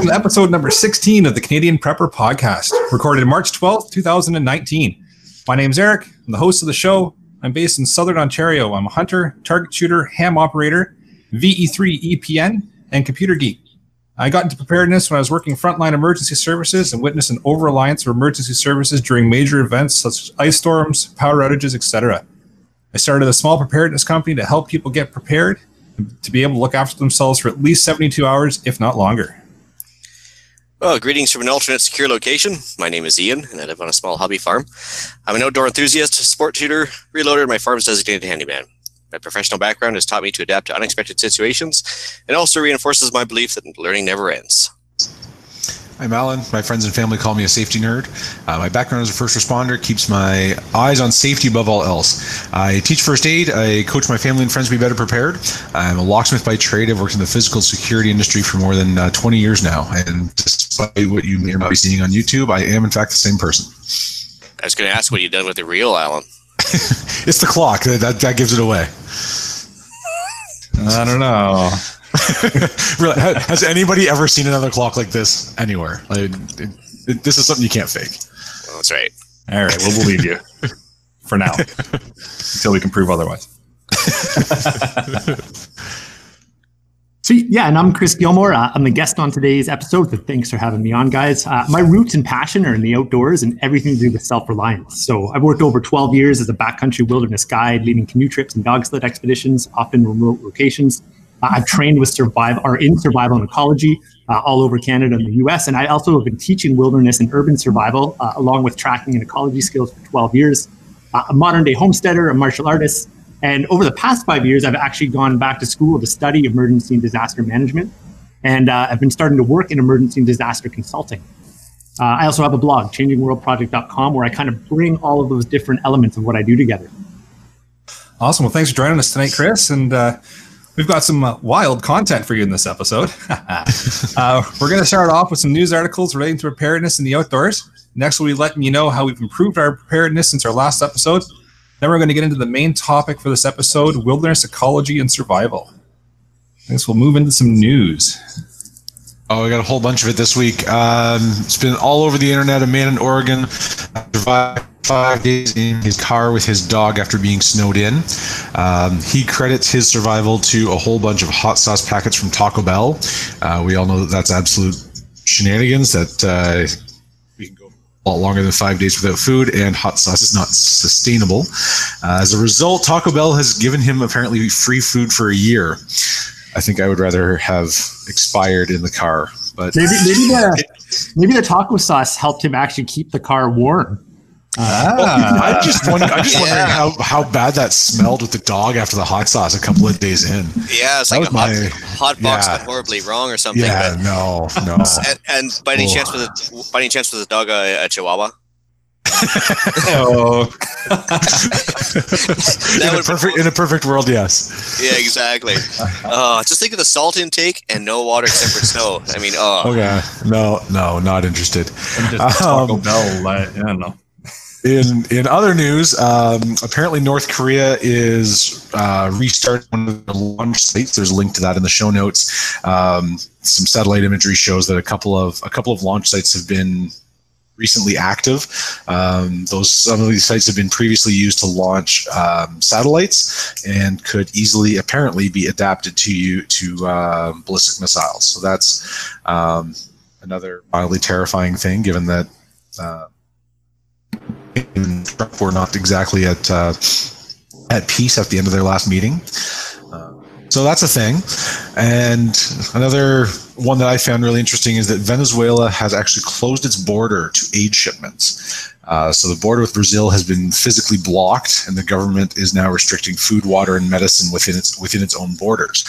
Welcome to episode number 16 of the Canadian Prepper Podcast, recorded March 12th, 2019. My name is Eric. I'm the host of the show. I'm based in Southern Ontario. I'm a hunter, target shooter, ham operator, VE3 EPN, and computer geek. I got into preparedness when I was working frontline emergency services and witnessed an over reliance of emergency services during major events such as ice storms, power outages, etc. I started a small preparedness company to help people get prepared to be able to look after themselves for at least 72 hours, if not longer. Well, greetings from an alternate secure location. My name is Ian, and I live on a small hobby farm. I'm an outdoor enthusiast, sport shooter, reloader, and my farm's designated handyman. My professional background has taught me to adapt to unexpected situations and also reinforces my belief that learning never ends. I'm Alan. My friends and family call me a safety nerd. Uh, my background as a first responder keeps my eyes on safety above all else. I teach first aid. I coach my family and friends to be better prepared. I'm a locksmith by trade. I've worked in the physical security industry for more than uh, 20 years now. And despite what you may or not be seeing on YouTube, I am in fact the same person. I was going to ask what you've done with the real Alan. it's the clock that, that gives it away. I don't know. really, has anybody ever seen another clock like this anywhere? Like, it, it, this is something you can't fake. Well, that's right. All right, we'll believe you for now until we can prove otherwise. So Yeah, and I'm Chris Gilmore. Uh, I'm the guest on today's episode. So thanks for having me on, guys. Uh, my roots and passion are in the outdoors and everything to do with self reliance. So I've worked over 12 years as a backcountry wilderness guide, leading canoe trips and dog sled expeditions, often remote locations. Uh, I've trained with survival or in survival and ecology uh, all over Canada and the US. And I also have been teaching wilderness and urban survival uh, along with tracking and ecology skills for 12 years. Uh, a modern day homesteader, a martial artist. And over the past five years, I've actually gone back to school to study emergency and disaster management. And uh, I've been starting to work in emergency and disaster consulting. Uh, I also have a blog, changingworldproject.com, where I kind of bring all of those different elements of what I do together. Awesome. Well, thanks for joining us tonight, Chris. And We've got some uh, wild content for you in this episode. uh, we're going to start off with some news articles relating to preparedness in the outdoors. Next, we'll be letting you know how we've improved our preparedness since our last episode. Then, we're going to get into the main topic for this episode wilderness ecology and survival. I guess we'll move into some news. Oh, we got a whole bunch of it this week. Um, it's been all over the internet. A man in Oregon survived five days in his car with his dog after being snowed in. Um, he credits his survival to a whole bunch of hot sauce packets from Taco Bell. Uh, we all know that that's absolute shenanigans. That uh, we can go a lot longer than five days without food, and hot sauce is not sustainable. Uh, as a result, Taco Bell has given him apparently free food for a year. I think I would rather have expired in the car. But maybe maybe the maybe the taco sauce helped him actually keep the car warm. Ah. I'm just wondering. I'm just yeah. wondering how, how bad that smelled with the dog after the hot sauce a couple of days in. Yeah, it's that like a my, hot box yeah. horribly wrong or something. Yeah, but, no, no. And, and by any oh. chance was it, by any chance was the dog a, a Chihuahua? oh. in, a perfect, in a perfect world, yes. Yeah, exactly. Uh, just think of the salt intake and no water except for snow. I mean, oh. Okay. No, no, not interested. I'm just um, Bell. I, yeah, no. In in other news, um, apparently North Korea is uh, restarting one of the launch sites. There's a link to that in the show notes. Um, some satellite imagery shows that a couple of a couple of launch sites have been recently active. Um, those some of these sites have been previously used to launch um, satellites and could easily, apparently, be adapted to you to uh, ballistic missiles. So that's um, another mildly terrifying thing, given that. Uh, were not exactly at uh, at peace at the end of their last meeting. Uh, so that's a thing. And another one that I found really interesting is that Venezuela has actually closed its border to aid shipments. Uh, so the border with Brazil has been physically blocked, and the government is now restricting food, water, and medicine within its within its own borders.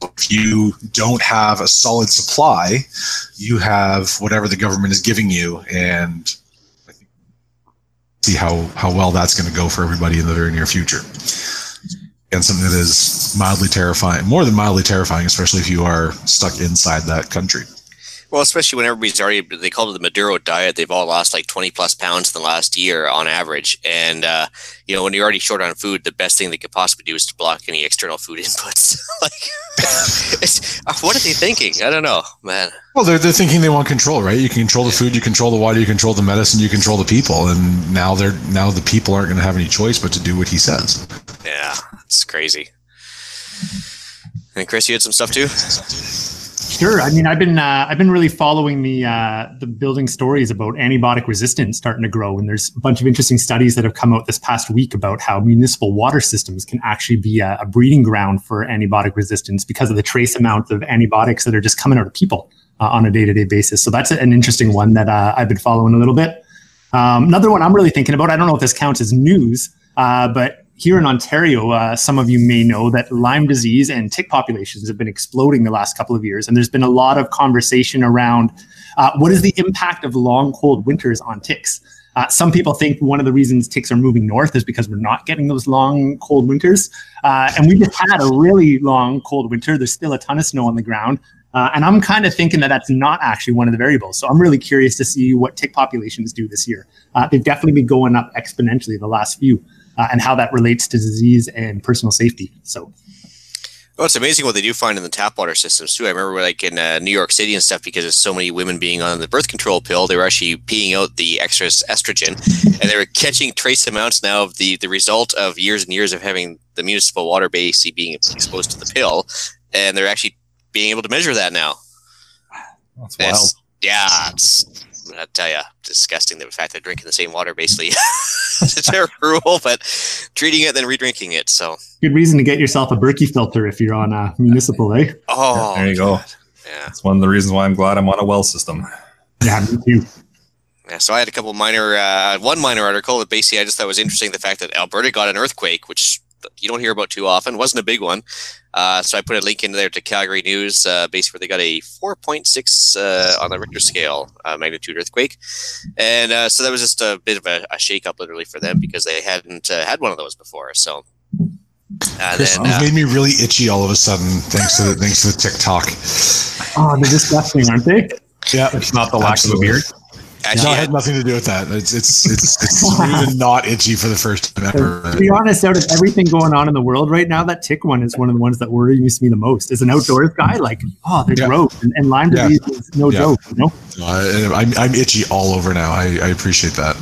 So if you don't have a solid supply, you have whatever the government is giving you, and see how how well that's going to go for everybody in the very near future. And something that is mildly terrifying, more than mildly terrifying, especially if you are stuck inside that country. Well, especially when everybody's already, they call it the Maduro diet. They've all lost like 20 plus pounds in the last year on average. And, uh, you know, when you're already short on food, the best thing they could possibly do is to block any external food inputs. like, uh, what are they thinking? I don't know, man. Well, they're, they're thinking they want control, right? You can control the food, you control the water, you control the medicine, you control the people. And now they're, now the people aren't going to have any choice but to do what he says. Yeah, it's crazy. And Chris, you had some stuff too? Sure. I mean, I've been uh, I've been really following the uh, the building stories about antibiotic resistance starting to grow, and there's a bunch of interesting studies that have come out this past week about how municipal water systems can actually be a, a breeding ground for antibiotic resistance because of the trace amounts of antibiotics that are just coming out of people uh, on a day to day basis. So that's an interesting one that uh, I've been following a little bit. Um, another one I'm really thinking about. I don't know if this counts as news, uh, but here in Ontario, uh, some of you may know that Lyme disease and tick populations have been exploding the last couple of years. And there's been a lot of conversation around uh, what is the impact of long, cold winters on ticks. Uh, some people think one of the reasons ticks are moving north is because we're not getting those long, cold winters. Uh, and we just had a really long, cold winter. There's still a ton of snow on the ground. Uh, and I'm kind of thinking that that's not actually one of the variables. So I'm really curious to see what tick populations do this year. Uh, they've definitely been going up exponentially the last few uh, and how that relates to disease and personal safety. So. Well, it's amazing what they do find in the tap water systems too. I remember like in uh, New York City and stuff because of so many women being on the birth control pill, they were actually peeing out the extra estrogen, and they were catching trace amounts now of the the result of years and years of having the municipal water basically being exposed to the pill, and they're actually being able to measure that now. That's wild. It's, yeah, it's, I tell you, disgusting. The fact they're drinking the same water basically. it's a rule, but treating it then re-drinking it. So good reason to get yourself a Berkey filter if you're on a municipal, eh? Oh, there you go. Yeah, That's one of the reasons why I'm glad I'm on a well system. Yeah, me too. yeah. So I had a couple minor, uh, one minor article that basically I just thought was interesting. The fact that Alberta got an earthquake, which you don't hear about too often, wasn't a big one. Uh, so I put a link in there to Calgary News, uh, basically where they got a 4.6 uh, on the Richter scale uh, magnitude earthquake, and uh, so that was just a bit of a, a shake up literally for them because they hadn't uh, had one of those before. So. Uh, Chris, then, you've uh, made me really itchy all of a sudden, thanks to the, thanks to the TikTok. Oh, they're disgusting, aren't they? Yeah, It's not the lack of a beard. Actually, No, it had nothing to do with that. It's it's it's it's smooth and not itchy for the first time ever. to be honest, out of everything going on in the world right now, that tick one is one of the ones that worries me the most. As an outdoors guy, like, oh, they're Yeah. gross, and, and Lyme Yeah. disease is no Yeah. joke. You know? I, I'm I'm itchy all over now. I, I appreciate that.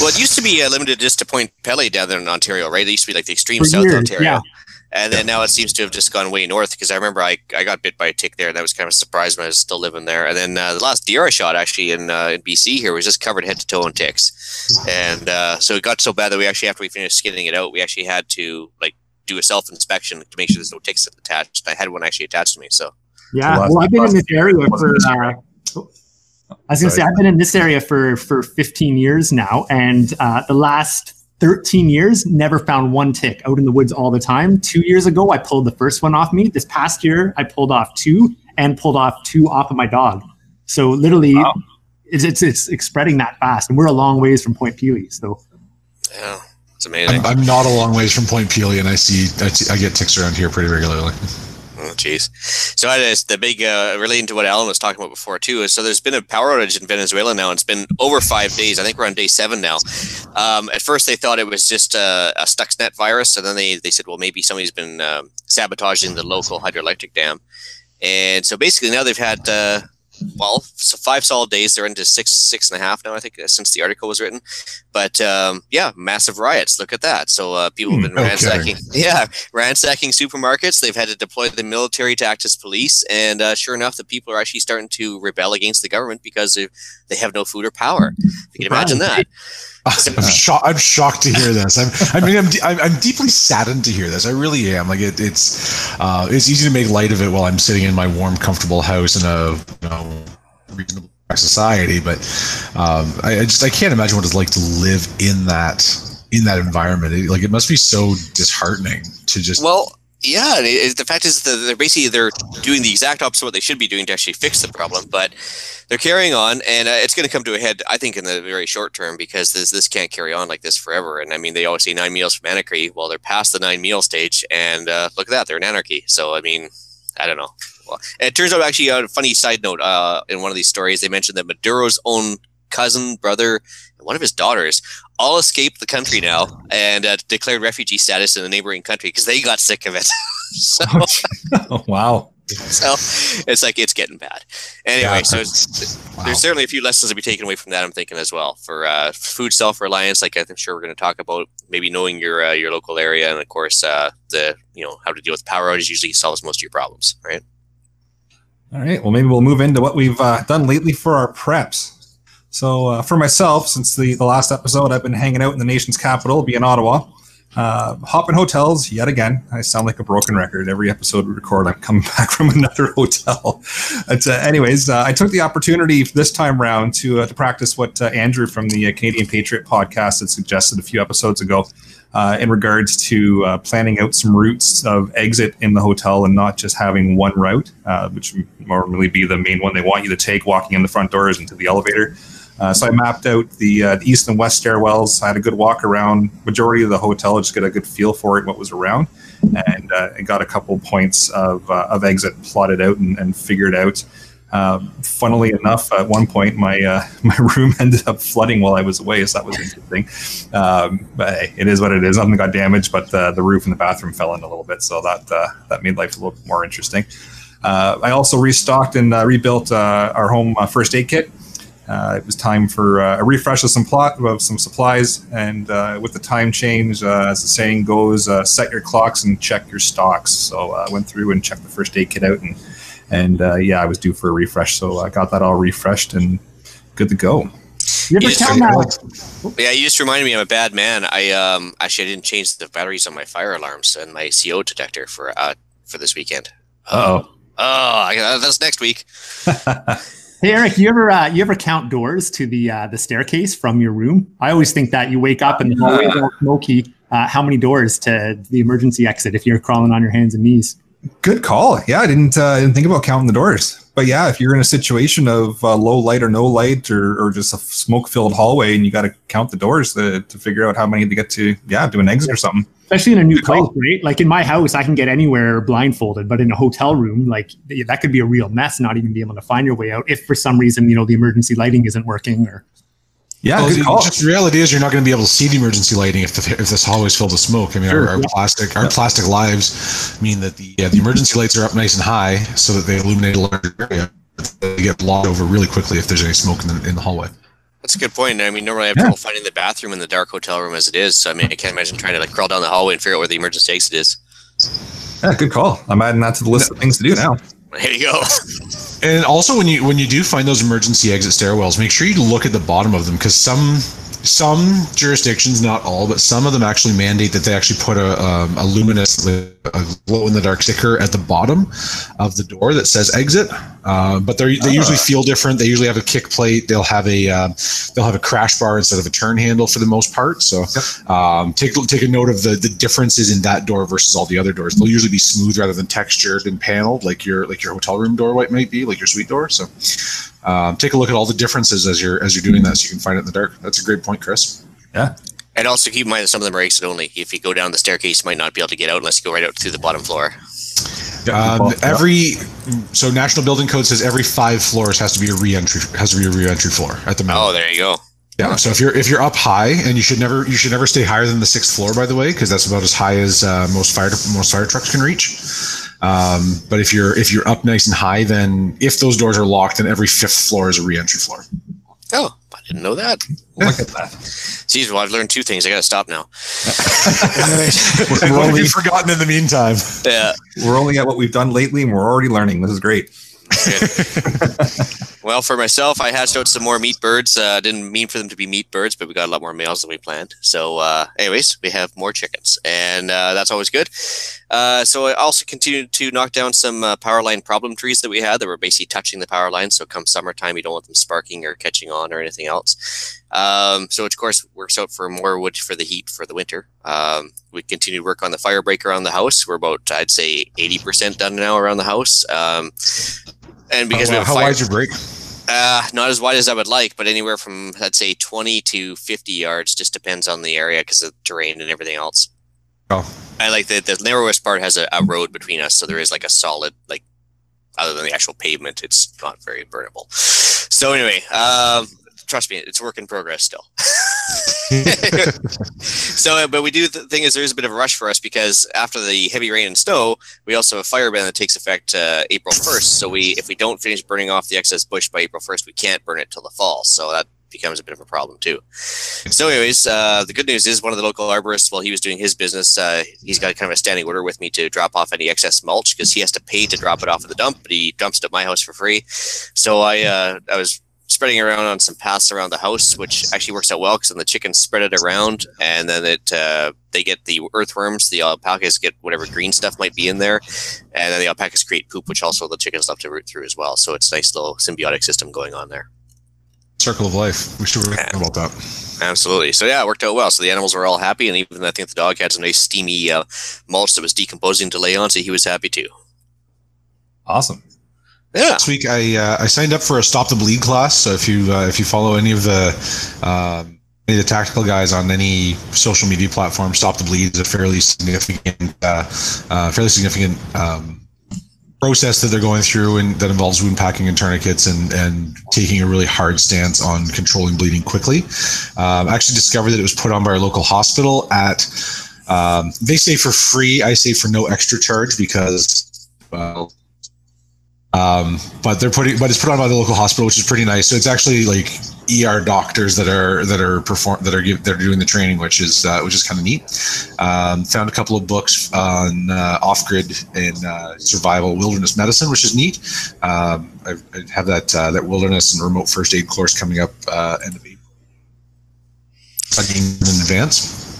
Well, it used to be uh, limited just to Point Pelée down there in Ontario, right? It used to be like the extreme For South years, Ontario. Yeah. And then now it seems to have just gone way north because I remember I, I got bit by a tick there and that was kind of a surprise when I was still living there. And then uh, the last deer I shot actually in, uh, in BC here was just covered head to toe in ticks. And uh, so it got so bad that we actually, after we finished skinning it out, we actually had to like do a self inspection to make sure there's no ticks attached. I had one actually attached to me. So Yeah. Well, I've been in this area for. Uh, I was going to say I've been in this area for for 15 years now, and uh, the last 13 years never found one tick out in the woods all the time. Two years ago, I pulled the first one off me. This past year, I pulled off two and pulled off two off of my dog. So literally, Wow. it's, it's it's spreading that fast, and we're a long ways from Point Pelee. So yeah, it's amazing. I'm, I'm not a long ways from Point Pelee, and I see I, see, I get ticks around here pretty regularly. Oh, jeez. So is the big uh, relating to what Alan was talking about before too. Is so there's been a power outage in Venezuela now. It's been over five days. I think we're on day seven now. Um, at first, they thought it was just a, a Stuxnet virus, and then they they said, well, maybe somebody's been um sabotaging the local hydroelectric dam. And so basically, now they've had uh, well, so five solid days. They're into six six and a half now. I think uh, since the article was written. But um, yeah, massive riots. Look at that. So uh, people have been Hmm, okay. ransacking. Yeah, ransacking supermarkets. They've had to deploy the military to act as police, and uh, sure enough, the people are actually starting to rebel against the government because they, they have no food or power. You can imagine that. I'm shocked. I'm shocked to hear this. I'm, I mean, I'm, de- I'm, I'm deeply saddened to hear this. I really am. Like it, it's, uh, it's easy to make light of it while I'm sitting in my warm, comfortable house in a you know, reasonable society. But um, I, I just I can't imagine what it's like to live in that in that environment. It, like it must be so disheartening to just. Well, yeah. it- the fact is that they're basically they're doing the exact opposite of what they should be doing to actually fix the problem, but they're carrying on, and uh, it's going to come to a head, I think, in the very short term because this this can't carry on like this forever. And I mean, they always say nine meals from anarchy. Well, they're past the nine meal stage, and uh, look at that, they're in anarchy. So I mean, I don't know. Well, it turns out actually a funny side note. Uh, in one of these stories, they mentioned that Maduro's own cousin, brother, and one of his daughters all escaped the country now and uh, declared refugee status in the neighboring country because they got sick of it. so, oh, wow. so it's like it's getting bad. Anyway, Yeah. so it's, Wow. there's certainly a few lessons to be taken away from that. I'm thinking as well for uh, food self-reliance. Like I'm sure we're going to talk about maybe knowing your uh, your local area, and of course uh, the you know how to deal with power outages usually solves most of your problems, right? All right. Well, maybe we'll move into what we've uh, done lately for our preps. So, uh, for myself, since the, the last episode, I've been hanging out in the nation's capital, being Ottawa, uh, hopping hotels yet again. I sound like a broken record. Every episode we record, I'm coming back from another hotel. But, uh, anyways, uh, I took the opportunity this time round to, uh, to practice what uh, Andrew from the Canadian Patriot podcast had suggested a few episodes ago in regards to planning out some routes of exit in the hotel and not just having one route, which normally be the main one they want you to take walking in the front doors into the elevator. Uh, so I mapped out the, uh, the east and west stairwells. I had a good walk around majority of the hotel, just get a good feel for it, what was around, and uh, I got a couple points of, uh, of exit plotted out and, and figured out. Um, funnily enough, at one point, my uh, my room ended up flooding while I was away, so that was interesting. Um, but hey, it is what it is. Nothing got damaged, but the, the roof and the bathroom fell in a little bit, so that uh, that made life a little more interesting. I also restocked and rebuilt our home first aid kit. Uh, it was time for uh, a refresh of some plot of some supplies, and uh, with the time change, uh, as the saying goes, uh, set your clocks and check your stocks. So uh, I went through and checked the first aid kit out, and and uh, yeah, I was due for a refresh, so I got that all refreshed and good to go. You ever Yes, count Yeah, you just reminded me I'm a bad man. I um actually I didn't change the batteries on my fire alarms and my CO detector for uh for this weekend. Oh, Oh, I, uh, that's next week. Hey Eric, you ever uh, you ever count doors to the uh, the staircase from your room? I always think that you wake up and the hallway all smoky. Uh, how many doors to the emergency exit if you're crawling on your hands and knees? good call. Yeah, I didn't uh, didn't think about counting the doors. But yeah, if you're in a situation of uh, low light or no light or, or just a smoke filled hallway and you got to count the doors to, to figure out how many to get to, yeah, do an exit or something. Especially in a new place, right? Like in my house, I can get anywhere blindfolded, but in a hotel room, like that could be a real mess. Not even be able to find your way out if for some reason you know the emergency lighting isn't working or Yeah, Well, good the- call. just the reality is you're not going to be able to see the emergency lighting if, the, if this hallway's filled with smoke. I mean, Sure. our, our plastic our plastic lives mean that the uh, the emergency lights are up nice and high so that they illuminate a larger area. They get blocked over really quickly if there's any smoke in the, in the hallway. That's a good point. I mean, normally I have Yeah. trouble finding the bathroom in the dark hotel room as it is. So I mean, I can't imagine trying to like crawl down the hallway and figure out where the emergency exit is. Yeah, good call. I'm adding that to the list of things to do now. There you go. And also, when you when you do find those emergency exit stairwells, make sure you look at the bottom of them because some some jurisdictions, not all, but some of them actually mandate that they actually put a, um, a luminous, a glow in the dark sticker at the bottom of the door that says exit. Uh, but they they usually feel different. They usually have a kick plate. They'll have a uh, they'll have a crash bar instead of a turn handle for the most part. So um, take take a note of the the differences in that door versus all the other doors. They'll usually be smooth rather than textured and paneled, like your like your hotel room door might be, like your suite door. So um, take a look at all the differences as you're as you're doing that, so you can find it in the dark. That's a great point, Chris. Yeah. And also keep in mind that some of them are exit only. If you go down the staircase, you might not be able to get out unless you go right out through the bottom floor. Yeah, good Um, every so National Building Code says every five floors has to be a re-entry has to be a re-entry floor at the Oh, there you go. yeah. So if you're if you're up high and you should never you should never stay higher than the sixth floor, by the way, because that's about as high as uh, most fire most fire trucks can reach. Um, but if you're if you're up nice and high, then if those doors are locked, then every fifth floor is a re-entry floor. Oh, I didn't know that. Look at that. Jeez, well, I've learned two things. I got to stop now. what have only- you forgotten in the meantime? Yeah. We're only at what we've done lately and we're already learning. This is great. Well, for myself, I hatched out some more meat birds. Uh, didn't mean for them to be meat birds, but we got a lot more males than we planned. So, uh, anyways, we have more chickens, and uh, that's always good. Uh, so, I also continued to knock down some uh, power line problem trees that we had that were basically touching the power line. So, come summertime, you don't want them sparking or catching on or anything else. Um, so, which of course works out for more wood for the heat for the winter. Um, we continue to work on the fire break around the house. We're about, I'd say, 80% done now around the house. Um, and because we how have a how fire, wide's your break? Uh, not as wide as I would like, but anywhere from I'd say 20 to 50 yards, just depends on the area because of the terrain and everything else. Oh. I like that the narrowest part has a, a road between us, so there is like a solid like other than the actual pavement, it's not very burnable. So anyway, um, trust me, it's work in progress still. so, uh, but we do. The thing is, there is a bit of a rush for us because after the heavy rain and snow, we also have a fire ban that takes effect uh, April first. So we, if we don't finish burning off the excess bush by April first, we can't burn it till the fall. So that becomes a bit of a problem too. So, anyways, uh, the good news is one of the local arborists, while he was doing his business, uh, he's got kind of a standing order with me to drop off any excess mulch because he has to pay to drop it off at the dump, but he dumps it at my house for free. So I, uh, I was spreading around on some paths around the house, which actually works out well because then the chickens spread it around, and then it uh, they get the earthworms. The alpacas get whatever green stuff might be in there, and then the alpacas create poop, which also the chickens love to root through as well. So it's a nice little symbiotic system going on there. Circle of life. We should yeah. about that. Absolutely. So yeah, it worked out well. So the animals were all happy, and even I think the dog had some nice steamy uh, mulch that was decomposing to lay on, so he was happy too. Awesome. Yeah. Last week I uh, I signed up for a stop the bleed class. So if you uh, if you follow any of the um, any of the tactical guys on any social media platform, stop the bleed is a fairly significant uh, uh, fairly significant um, process that they're going through and that involves wound packing and tourniquets and and taking a really hard stance on controlling bleeding quickly. Um, I actually discovered that it was put on by our local hospital at um, they say for free. I say for no extra charge because well um, but they're putting, but it's put on by the local hospital, which is pretty nice. So it's actually like ER doctors that are that are perform that are give, that are doing the training, which is uh, which is kind of neat. Um, found a couple of books on uh, off grid and uh, survival wilderness medicine, which is neat. Um, I, I, have that uh, that wilderness and remote first aid course coming up uh, end of April. Studying in advance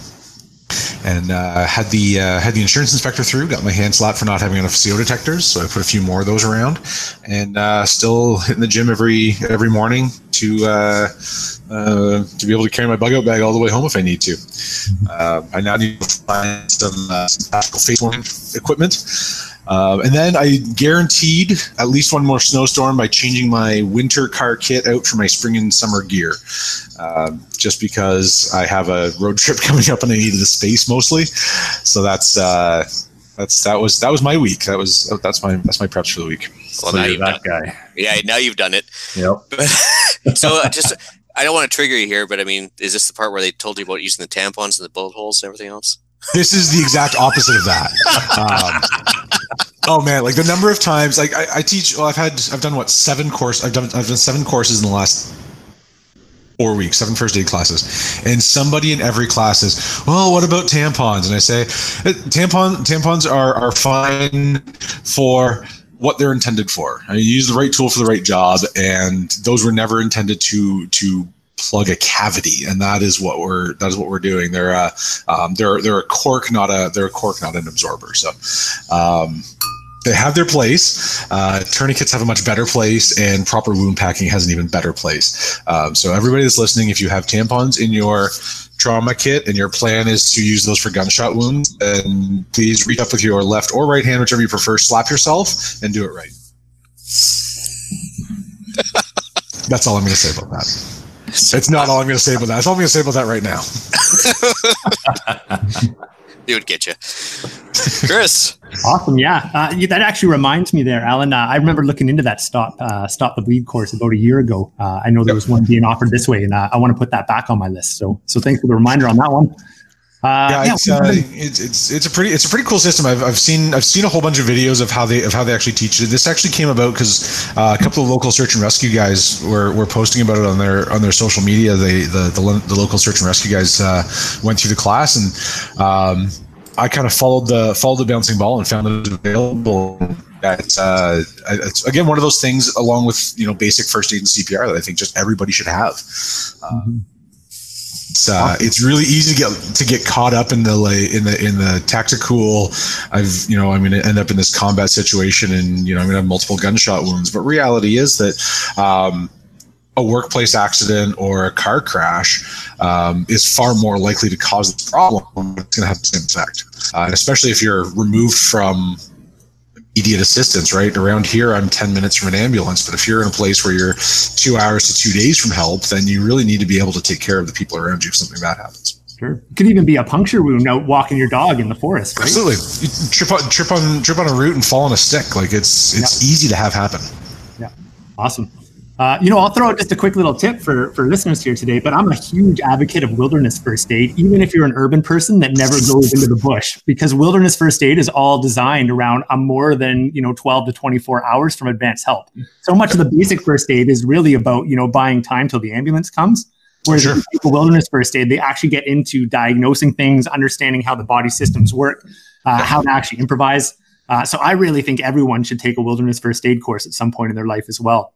and uh, had the uh, had the insurance inspector through. Got my hand slapped for not having enough CO detectors, so I put a few more of those around, and uh, still hitting the gym every every morning to uh, uh, to be able to carry my bug out bag all the way home if I need to. Uh, I now need to find some, some tactical face equipment. Uh, and then I guaranteed at least one more snowstorm by changing my winter car kit out for my spring and summer gear. Uh, just because I have a road trip coming up and I needed the space mostly. So that's uh, that's that was that was my week. That was that's my that's my preps for the week. Well, so now you've that done, guy. Yeah, now you've done it. Yep. so uh, just I don't want to trigger you here, but I mean, is this the part where they told you about using the tampons and the bullet holes and everything else? This is the exact opposite of that. Um, oh man, like the number of times, like I, I, teach. Well, I've had, I've done what seven course. I've done, I've done seven courses in the last four weeks, seven first aid classes, and somebody in every class says, "Well, what about tampons?" And I say, uh, "Tampon tampons are are fine for." what they're intended for. I mean, you use the right tool for the right job, and those were never intended to to plug a cavity, and that is what we're that is what we're doing. They're a um, they're they're a cork, not a they're a cork, not an absorber. So. Um, they have their place. Uh, tourniquets have a much better place, and proper wound packing has an even better place. Um, so, everybody that's listening, if you have tampons in your trauma kit and your plan is to use those for gunshot wounds, then please reach up with your left or right hand, whichever you prefer, slap yourself, and do it right. That's all I'm going to say about that. It's not all I'm going to say about that. That's all I'm going to say about that right now. it would get you, Chris. Awesome, yeah. Uh, that actually reminds me, there, Alan. Uh, I remember looking into that stop uh, stop the bleed course about a year ago. Uh, I know there was one being offered this way, and uh, I want to put that back on my list. So, so thanks for the reminder on that one. Uh, yeah, it's, uh, it's, it's it's a pretty it's a pretty cool system. I've, I've seen I've seen a whole bunch of videos of how they of how they actually teach it. This actually came about because uh, a couple of local search and rescue guys were, were posting about it on their on their social media. They the the, the local search and rescue guys uh, went through the class and um, I kind of followed the followed the bouncing ball and found it available. It's, uh, it's again one of those things along with you know basic first aid and CPR that I think just everybody should have. mm-hmm it's uh, it's really easy to get to get caught up in the like in the in the tactical. I've you know I'm going to end up in this combat situation and you know I'm going to have multiple gunshot wounds. But reality is that. Um, a workplace accident or a car crash um, is far more likely to cause the problem. It's going to have the same effect, uh, especially if you're removed from immediate assistance, right? Around here, I'm 10 minutes from an ambulance. But if you're in a place where you're two hours to two days from help, then you really need to be able to take care of the people around you if something bad happens. Sure. It could even be a puncture wound out walking your dog in the forest, right? Absolutely. You trip on trip on trip on a root and fall on a stick. Like it's it's yeah. easy to have happen. Yeah. Awesome. Uh, you know, I'll throw out just a quick little tip for, for listeners here today, but I'm a huge advocate of wilderness first aid, even if you're an urban person that never goes into the bush, because wilderness first aid is all designed around a more than, you know, 12 to 24 hours from advanced help. So much of the basic first aid is really about, you know, buying time till the ambulance comes. Whereas sure. the wilderness first aid, they actually get into diagnosing things, understanding how the body systems work, uh, how to actually improvise. Uh, so I really think everyone should take a wilderness first aid course at some point in their life as well.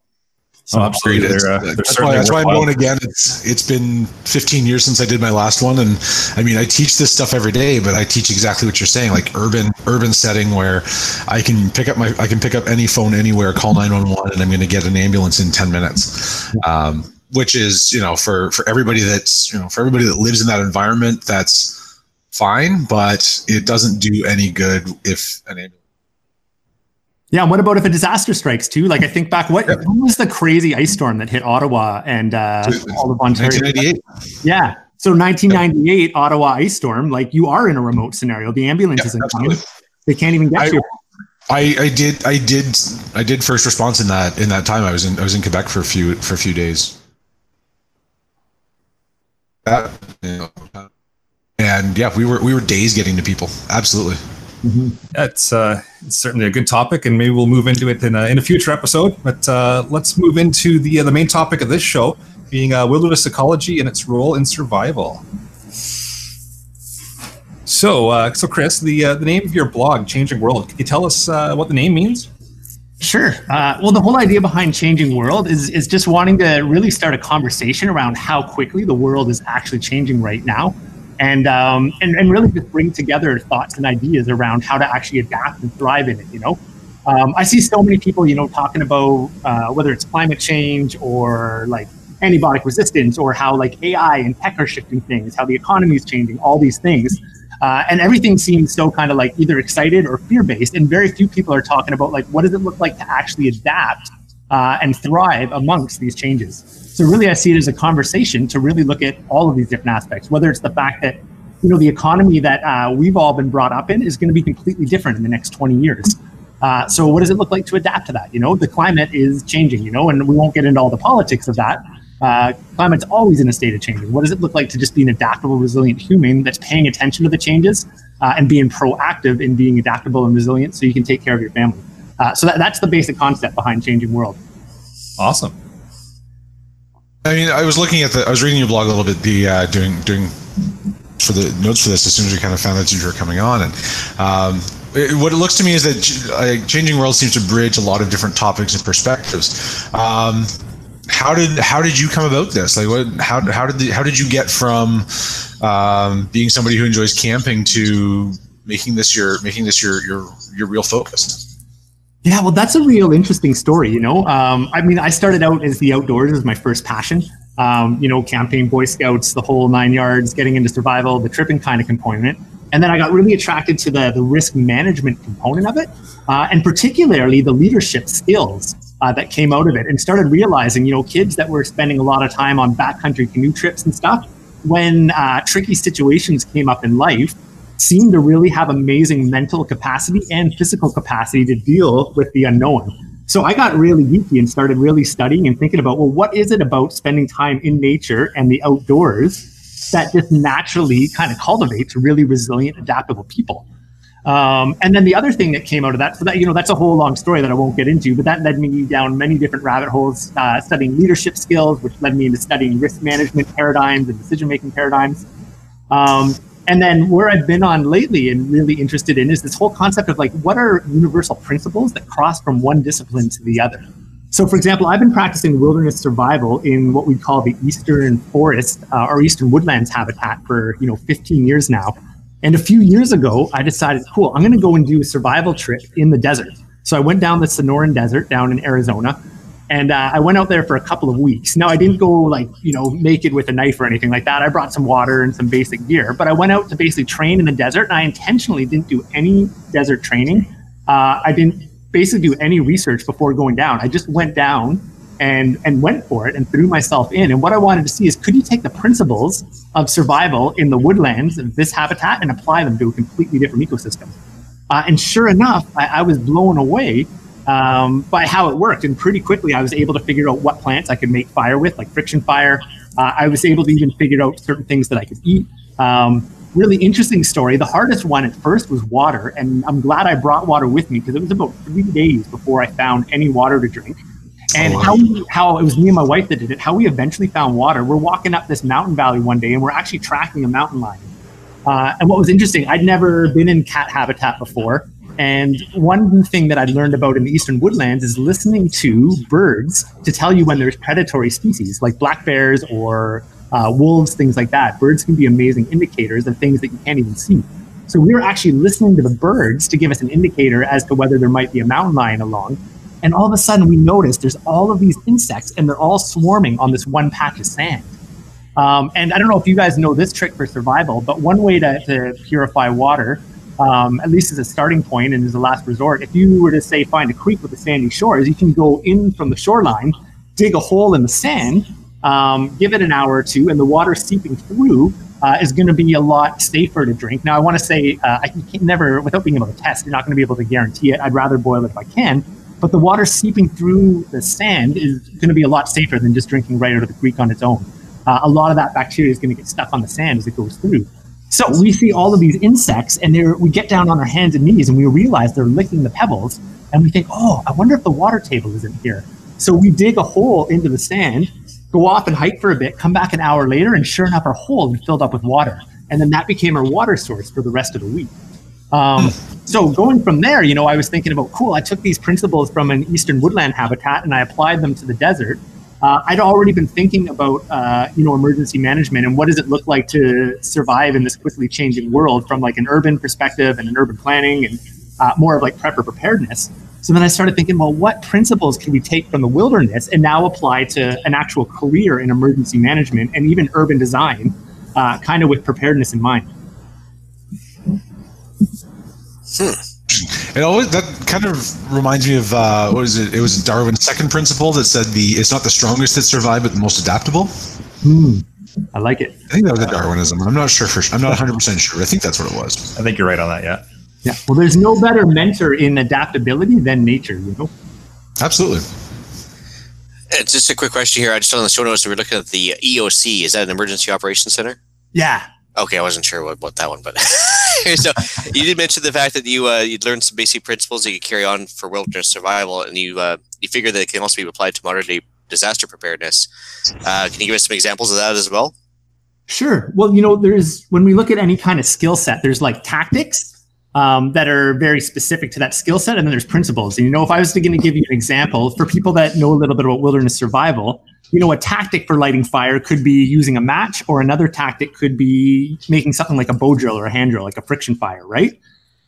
So oh, absolutely. They're, uh, they're that's, why, that's why, I'm going again. It's it's been 15 years since I did my last one, and I mean I teach this stuff every day, but I teach exactly what you're saying, like urban urban setting where I can pick up my I can pick up any phone anywhere, call 911, and I'm going to get an ambulance in 10 minutes. Um, which is you know for for everybody that's you know for everybody that lives in that environment, that's fine, but it doesn't do any good if an ambulance yeah, and what about if a disaster strikes too? Like I think back, what, yep. was the crazy ice storm that hit Ottawa and uh, all of Ontario? 1998. Yeah, so 1998 yep. Ottawa ice storm. Like you are in a remote scenario. The ambulance yep, isn't coming. They can't even get I, you. I, I did I did I did first response in that in that time. I was in I was in Quebec for a few for a few days. That, you know, and yeah, we were we were days getting to people. Absolutely. Mm-hmm. That's uh, certainly a good topic, and maybe we'll move into it in a, in a future episode. But uh, let's move into the uh, the main topic of this show, being uh, wilderness ecology and its role in survival. So, uh, so Chris, the uh, the name of your blog, Changing World, can you tell us what the name means? Sure. Well, the whole idea behind Changing World is is just wanting to really start a conversation around how quickly the world is actually changing right now and, um, and and really just bring together thoughts and ideas around how to actually adapt and thrive in it. You know, um, I see so many people, you know, talking about uh, whether it's climate change or like antibiotic resistance or how like AI and tech are shifting things, how the economy is changing, all these things. Uh, and everything seems so kind of like either excited or fear based. And very few people are talking about like what does it look like to actually adapt uh, and thrive amongst these changes. So really, I see it as a conversation to really look at all of these different aspects, whether it's the fact that you know the economy that uh, we've all been brought up in is going to be completely different in the next 20 years. Uh, so what does it look like to adapt to that? You know, the climate is changing. You know, and we won't get into all the politics of that. Uh, climate's always in a state of changing. What does it look like to just be an adaptable, resilient human that's paying attention to the changes uh, and being proactive in being adaptable and resilient so you can take care of your family? Uh, so that, that's the basic concept behind changing world. Awesome. I mean, I was looking at the, I was reading your blog a little bit, the uh, doing doing for the notes for this as soon as we kind of found out you were coming on, and um, what it looks to me is that changing world seems to bridge a lot of different topics and perspectives. Um, how did how did you come about this? Like, what how how did the, how did you get from um, being somebody who enjoys camping to making this your making this your your your real focus? Yeah, well, that's a real interesting story. You know, um, I mean, I started out as the outdoors as my first passion. Um, you know, camping, Boy Scouts, the whole nine yards, getting into survival, the tripping kind of component. And then I got really attracted to the, the risk management component of it, uh, and particularly the leadership skills uh, that came out of it, and started realizing, you know, kids that were spending a lot of time on backcountry canoe trips and stuff, when uh, tricky situations came up in life, seem to really have amazing mental capacity and physical capacity to deal with the unknown. So I got really geeky and started really studying and thinking about, well, what is it about spending time in nature and the outdoors that just naturally kind of cultivates really resilient, adaptable people? Um, and then the other thing that came out of that, so that you know, that's a whole long story that I won't get into, but that led me down many different rabbit holes, uh, studying leadership skills, which led me into studying risk management paradigms and decision making paradigms. Um, and then where I've been on lately and really interested in is this whole concept of like, what are universal principles that cross from one discipline to the other? So, for example, I've been practicing wilderness survival in what we call the eastern forest uh, or eastern woodlands habitat for you know 15 years now. And a few years ago, I decided, cool, I'm going to go and do a survival trip in the desert. So I went down the Sonoran Desert down in Arizona, and uh, I went out there for a couple of weeks. Now, I didn't go like, you know, naked with a knife or anything like that. I brought some water and some basic gear, but I went out to basically train in the desert. And I intentionally didn't do any desert training. Uh, I didn't basically do any research before going down. I just went down and and went for it and threw myself in. And what I wanted to see is could you take the principles of survival in the woodlands of this habitat and apply them to a completely different ecosystem? Uh, and sure enough, I, I was blown away um, by how it worked. And pretty quickly, I was able to figure out what plants I could make fire with, like friction fire. Uh, I was able to even figure out certain things that I could eat. Um, really interesting story. The hardest one at first was water, and I'm glad I brought water with me because it was about three days before I found any water to drink. And oh, how we, how it was me and my wife that did it. How we eventually found water. We're walking up this mountain valley one day, and we're actually tracking a mountain lion. Uh, and what was interesting, I'd never been in cat habitat before. And one thing that I learned about in the eastern woodlands is listening to birds to tell you when there's predatory species like black bears or uh, wolves, things like that. Birds can be amazing indicators of things that you can't even see. So we were actually listening to the birds to give us an indicator as to whether there might be a mountain lion along. And all of a sudden, we noticed there's all of these insects, and they're all swarming on this one patch of sand. Um, and I don't know if you guys know this trick for survival, but one way to, to purify water, um, at least as a starting point and as a last resort, if you were to say find a creek with a sandy shore, is you can go in from the shoreline, dig a hole in the sand, um, give it an hour or two, and the water seeping through uh, is going to be a lot safer to drink. Now, I want to say uh, I can never, without being able to test, you're not going to be able to guarantee it. I'd rather boil it if I can. But the water seeping through the sand is going to be a lot safer than just drinking right out of the creek on its own. Uh, a lot of that bacteria is going to get stuck on the sand as it goes through. So we see all of these insects, and we get down on our hands and knees, and we realize they're licking the pebbles, and we think, oh, I wonder if the water table isn't here. So we dig a hole into the sand, go off and hike for a bit, come back an hour later, and sure enough, our hole had filled up with water. And then that became our water source for the rest of the week. Um, so going from there, you know, I was thinking about, cool, I took these principles from an eastern woodland habitat and I applied them to the desert. Uh, I'd already been thinking about, uh, you know, emergency management and what does it look like to survive in this quickly changing world from like an urban perspective and an urban planning and uh, more of like prepper preparedness. So then I started thinking, well, what principles can we take from the wilderness and now apply to an actual career in emergency management and even urban design, uh, kind of with preparedness in mind? Hmm. It always that kind of reminds me of uh, what is it? It was Darwin's second principle that said the it's not the strongest that survive, but the most adaptable. Hmm. I like it. I think that was a Darwinism. I'm not sure for. I'm not 100 percent sure. I think that's what it was. I think you're right on that. Yeah. Yeah. Well, there's no better mentor in adaptability than nature, you know? Absolutely. It's just a quick question here. I just saw on the show notes we are looking at the EOC. Is that an emergency operations center? Yeah. Okay, I wasn't sure what, what that one, but so you did mention the fact that you uh, you'd learned some basic principles that you carry on for wilderness survival, and you uh, you figure that it can also be applied to modern day disaster preparedness. Uh, can you give us some examples of that as well? Sure. Well, you know, there's when we look at any kind of skill set, there's like tactics, um, that are very specific to that skill set. And then there's principles. And, you know, if I was going to give you an example for people that know a little bit about wilderness survival, you know, a tactic for lighting fire could be using a match, or another tactic could be making something like a bow drill or a hand drill, like a friction fire, right?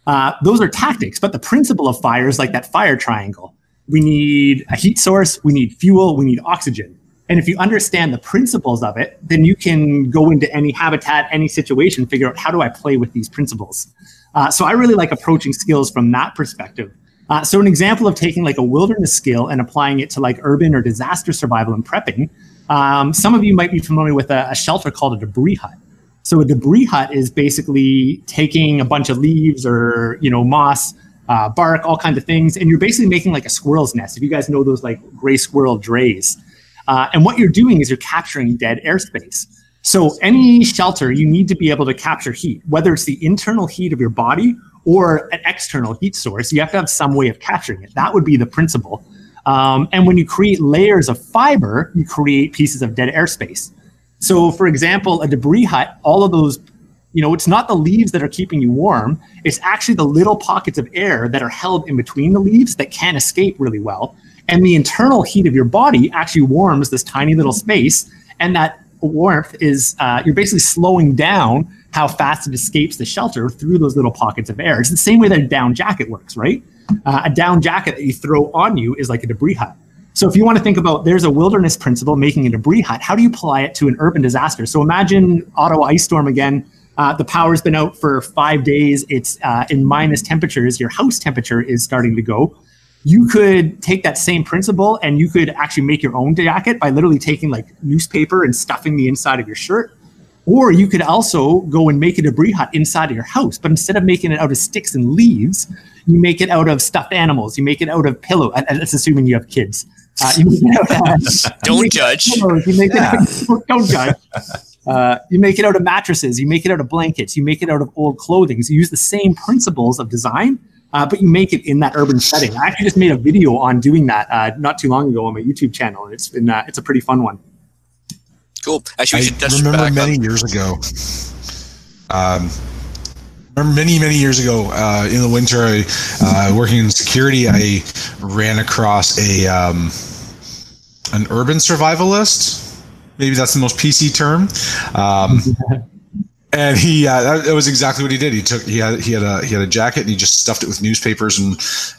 Uh, those are tactics, but the principle of fire is like that fire triangle. We need a heat source, we need fuel, we need oxygen. And if you understand the principles of it, then you can go into any habitat, any situation, figure out how do I play with these principles. Uh, so I really like approaching skills from that perspective. Uh, so an example of taking like a wilderness skill and applying it to like urban or disaster survival and prepping. Um, some of you might be familiar with a, a, shelter called a debris hut. So a debris hut is basically taking a bunch of leaves or you know moss, uh, bark, all kinds of things, and you're basically making like a squirrel's nest. If you guys know those like gray squirrel drays, uh, and what you're doing is you're capturing dead airspace. So any shelter, you need to be able to capture heat, whether it's the internal heat of your body or an external heat source. You have to have some way of capturing it. That would be the principle. Um, and when you create layers of fiber, you create pieces of dead airspace. So, for example, a debris hut, all of those, you know, it's not the leaves that are keeping you warm. It's actually the little pockets of air that are held in between the leaves that can't escape really well. And the internal heat of your body actually warms this tiny little space. And that warmth is uh, you're basically slowing down how fast it escapes the shelter through those little pockets of air. It's the same way that a down jacket works, right? Uh, a down jacket that you throw on you is like a debris hut. So if you want to think about there's a wilderness principle making a debris hut, how do you apply it to an urban disaster? So imagine Ottawa ice storm again. Uh, the power's been out for five days. It's uh, in minus temperatures. Your house temperature is starting to go. you could take that same principle and you could actually make your own jacket by literally taking like newspaper and stuffing the inside of your shirt. Or you could also go and make a debris hut inside of your house, but instead of making it out of sticks and leaves, you make it out of stuffed animals. You make it out of pillow. That's assuming you have kids. Uh, you don't judge. Pillows, you make yeah. it, don't judge. Uh, you make it out of mattresses. You make it out of blankets. You make it out of old clothing. So you use the same principles of design, uh, but you make it in that urban setting. I actually just made a video on doing that uh, not too long ago on my YouTube channel, and it's been uh, it's a pretty fun one. Cool. Actually, I remember many on- years ago. Um, remember many many years ago uh, in the winter, I, uh, working in security, I ran across a um, an urban survivalist. Maybe that's the most PC term. Um, and he uh, that, that, was exactly what he did. He took he had he had a he had a jacket and he just stuffed it with newspapers and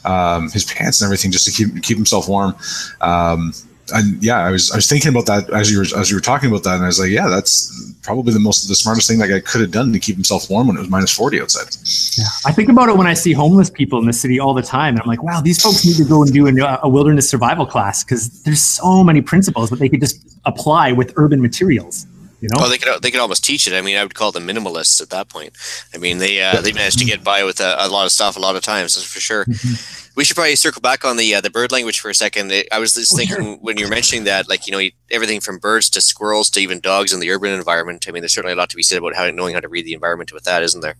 um, his pants and everything just to keep keep himself warm. Um, and yeah, I was I was thinking about that as you were as you were talking about that, and I was like, yeah, that's probably the most the smartest thing that guy could have done to keep himself warm when it was minus forty outside. Yeah, I think about it when I see homeless people in the city all the time, and I'm like, wow, these folks need to go and do a, uh, a wilderness survival class because there's so many principles that they could just apply with urban materials. You know? Oh, they could they could almost teach it. I mean, I would call them minimalists at that point. I mean, they uh, they managed to get by with a, a, lot of stuff a lot of times, for sure. Mm-hmm we should probably circle back on the uh, the bird language for a second. I was just oh, thinking sure. when you're mentioning that, like you know, everything from birds to squirrels to even dogs in the urban environment. I mean, there's certainly a lot to be said about how knowing how to read the environment with that, isn't there?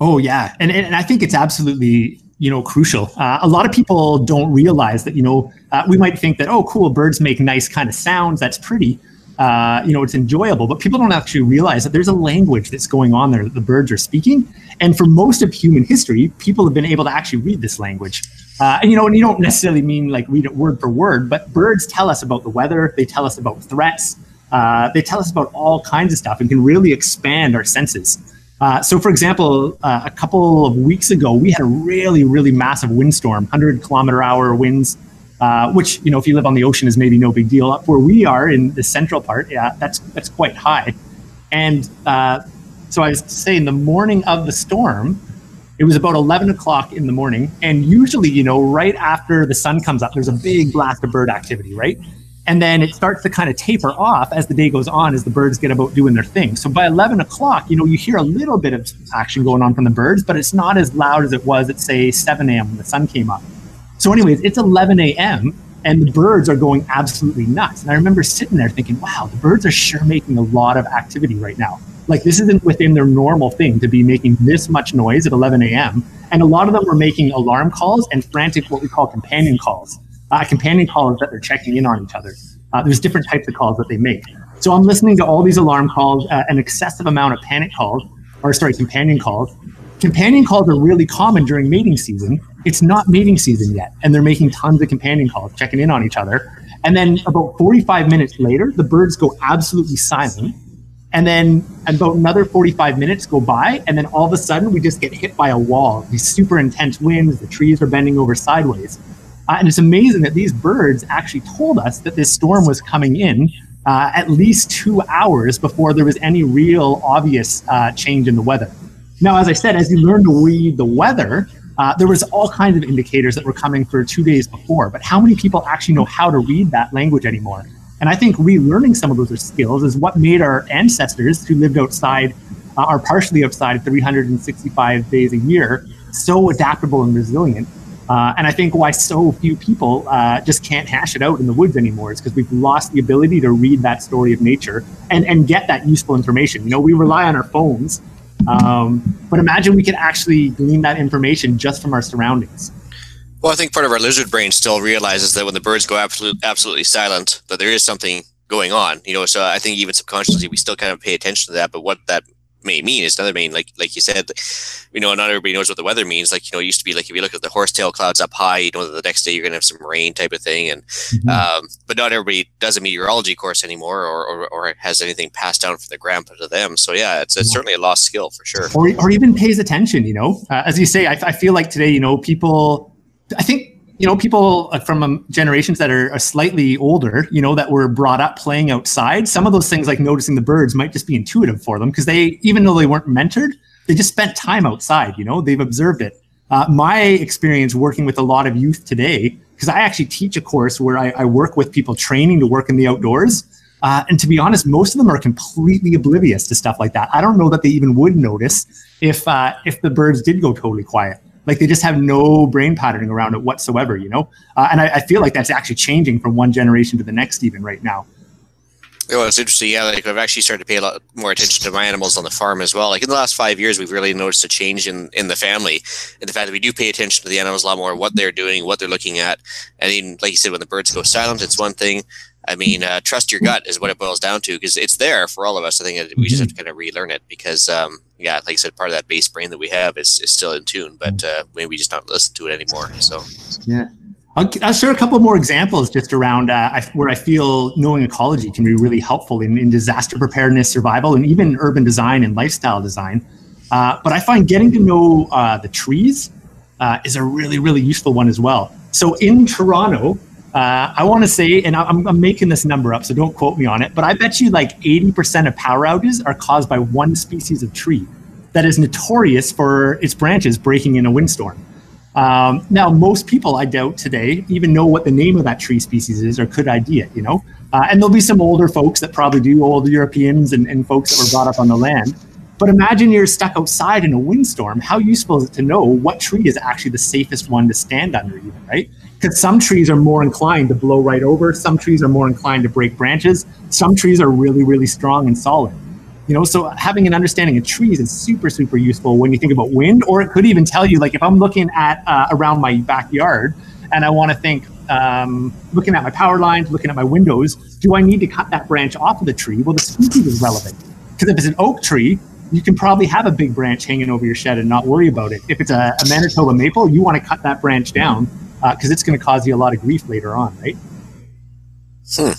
Oh yeah, and and I think it's absolutely you know crucial. Uh, a lot of people don't realize that you know uh, we might think that oh cool birds make nice kind of sounds that's pretty. Uh, you know it's enjoyable, but people don't actually realize that there's a language that's going on there that the birds are speaking, and for most of human history, people have been able to actually read this language. Uh, and you know, and you don't necessarily mean like read it word for word, but birds tell us about the weather. They tell us about threats. Uh, they tell us about all kinds of stuff and can really expand our senses. Uh, so, for example, uh, a couple of weeks ago, we had a really, really massive windstorm, 100 kilometer hour winds, uh, which you know, if you live on the ocean, is maybe no big deal. Up where we are in the central part, yeah, that's that's quite high. And uh, so I was saying, the morning of the storm, it was about 11 o'clock in the morning. And usually, you know, right after the sun comes up, there's a big blast of bird activity, right? And then it starts to kind of taper off as the day goes on, as the birds get about doing their thing. So by 11 o'clock, you know, you hear a little bit of action going on from the birds, but it's not as loud as it was at, say, 7 a.m. when the sun came up. So, anyways, it's 11 a.m. and the birds are going absolutely nuts. And I remember sitting there thinking, wow, the birds are sure making a lot of activity right now. Like this isn't within their normal thing to be making this much noise at 11 a.m. And a lot of them were making alarm calls and frantic what we call companion calls. Uh, companion calls that they're checking in on each other. Uh, there's different types of calls that they make. So I'm listening to all these alarm calls, uh, an excessive amount of panic calls, or sorry, companion calls. Companion calls are really common during mating season. It's not mating season yet, and they're making tons of companion calls, checking in on each other. And then about 45 minutes later, the birds go absolutely silent and then about another 45 minutes go by, and then all of a sudden we just get hit by a wall. These super intense winds, the trees are bending over sideways. Uh, and it's amazing that these birds actually told us that this storm was coming in uh, at least two hours before there was any real obvious uh, change in the weather. Now, as I said, as you learn to read the weather, uh, there was all kinds of indicators that were coming for two days before. But how many people actually know how to read that language anymore? And I think relearning some of those skills is what made our ancestors who lived outside uh, or partially outside 365 days a year so adaptable and resilient. Uh, and I think why so few people uh, just can't hash it out in the woods anymore is because we've lost the ability to read that story of nature and, and get that useful information. You know, we rely on our phones, um, but imagine we could actually glean that information just from our surroundings. Well, I think part of our lizard brain still realizes that when the birds go absolute, absolutely silent, that there is something going on. You know, so I think even subconsciously we still kind of pay attention to that. But what that may mean is another mean, like like you said, you know, not everybody knows what the weather means. Like you know, it used to be like if you look at the horsetail clouds up high, you know, the next day you're gonna have some rain type of thing. And mm-hmm. um, but not everybody does a meteorology course anymore, or, or, or has anything passed down from the grandpa to them. So yeah, it's, it's certainly a lost skill for sure. Or or even pays attention. You know, uh, as you say, I, I feel like today, you know, people I think you know people uh, from um, generations that are, slightly older you know that were brought up playing outside some of those things like noticing the birds might just be intuitive for them because they even though they weren't mentored they just spent time outside you know they've observed it Uh, my experience working with a lot of youth today, because I actually teach a course where I, I, work with people training to work in the outdoors. Uh, and to be honest, most of them are completely oblivious to stuff like that. I don't know that they even would notice if uh, if the birds did go totally quiet. Like they just have no brain patterning around it whatsoever, you know. Uh, and I, I feel like that's actually changing from one generation to the next, even right now. Oh, it's interesting. Yeah, like I've actually started to pay a lot more attention to my animals on the farm as well. Like in the last five years, we've really noticed a change in in the family, and the fact that we do pay attention to the animals a lot more, what they're doing, what they're looking at. And even like you said, when the birds go silent, it's one thing. I mean, uh, trust your gut is what it boils down to because it's there for all of us. I think we just have to kind of relearn it because, um, yeah, like I said, part of that base brain that we have is, is still in tune, but uh, maybe we just not listen to it anymore. So, yeah. I'll, I'll, share a couple more examples just around uh, where I feel knowing ecology can be really helpful in, in disaster preparedness, survival, and even urban design and lifestyle design. Uh, but I find getting to know uh, the trees uh, is a really, really useful one as well. So in Toronto, uh, I want to say, and I'm, I'm making this number up, so don't quote me on it, but I bet you like 80% of power outages are caused by one species of tree that is notorious for its branches breaking in a windstorm. Um, now, most people, I doubt today, even know what the name of that tree species is or could ID it, you know? Uh, and there'll be some older folks that probably do, old Europeans and, and folks that were brought up on the land. But imagine you're stuck outside in a windstorm. How useful is it to know what tree is actually the safest one to stand under, even, right? Because some trees are more inclined to blow right over, some trees are more inclined to break branches, some trees are really, really strong and solid. You know, so having an understanding of trees is super, super useful when you think about wind, or it could even tell you, like, if I'm looking at uh, around my backyard and I want to think, um, looking at my power lines, looking at my windows, do I need to cut that branch off of the tree? Well, the species is relevant. Because if it's an oak tree, you can probably have a big branch hanging over your shed and not worry about it. If it's a, a Manitoba maple, you want to cut that branch down because uh, it's going to cause you a lot of grief later on, right? Hmm.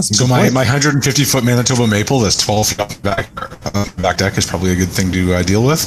So my, my 150 foot Manitoba maple that's 12 feet off the back, uh, back deck is probably a good thing to uh, deal with.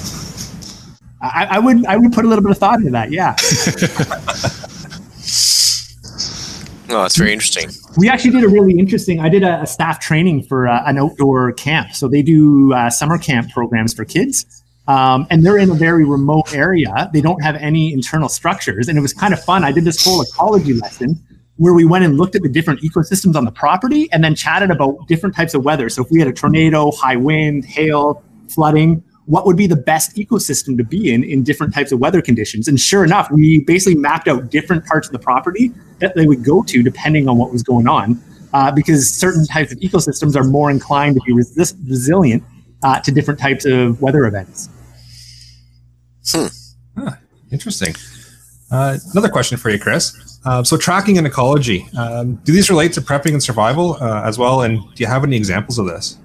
I, I, would I would put a little bit of thought into that. Yeah. oh, that's very interesting. We actually did a really interesting. I did a, a staff training for uh, an outdoor camp. So they do uh, summer camp programs for kids. Um, and they're in a very remote area. They don't have any internal structures, and it was kind of fun. I did this whole ecology lesson where we went and looked at the different ecosystems on the property and then chatted about different types of weather. So if we had a tornado, high wind, hail, flooding, what would be the best ecosystem to be in in different types of weather conditions? And sure enough, we basically mapped out different parts of the property that they would go to depending on what was going on, uh, because certain types of ecosystems are more inclined to be resilient uh, to different types of weather events. Hmm. Huh, interesting. Uh, another question for you, Chris. Uh, so tracking and ecology, um, do these relate to prepping and survival uh, as well? And do you have any examples of this?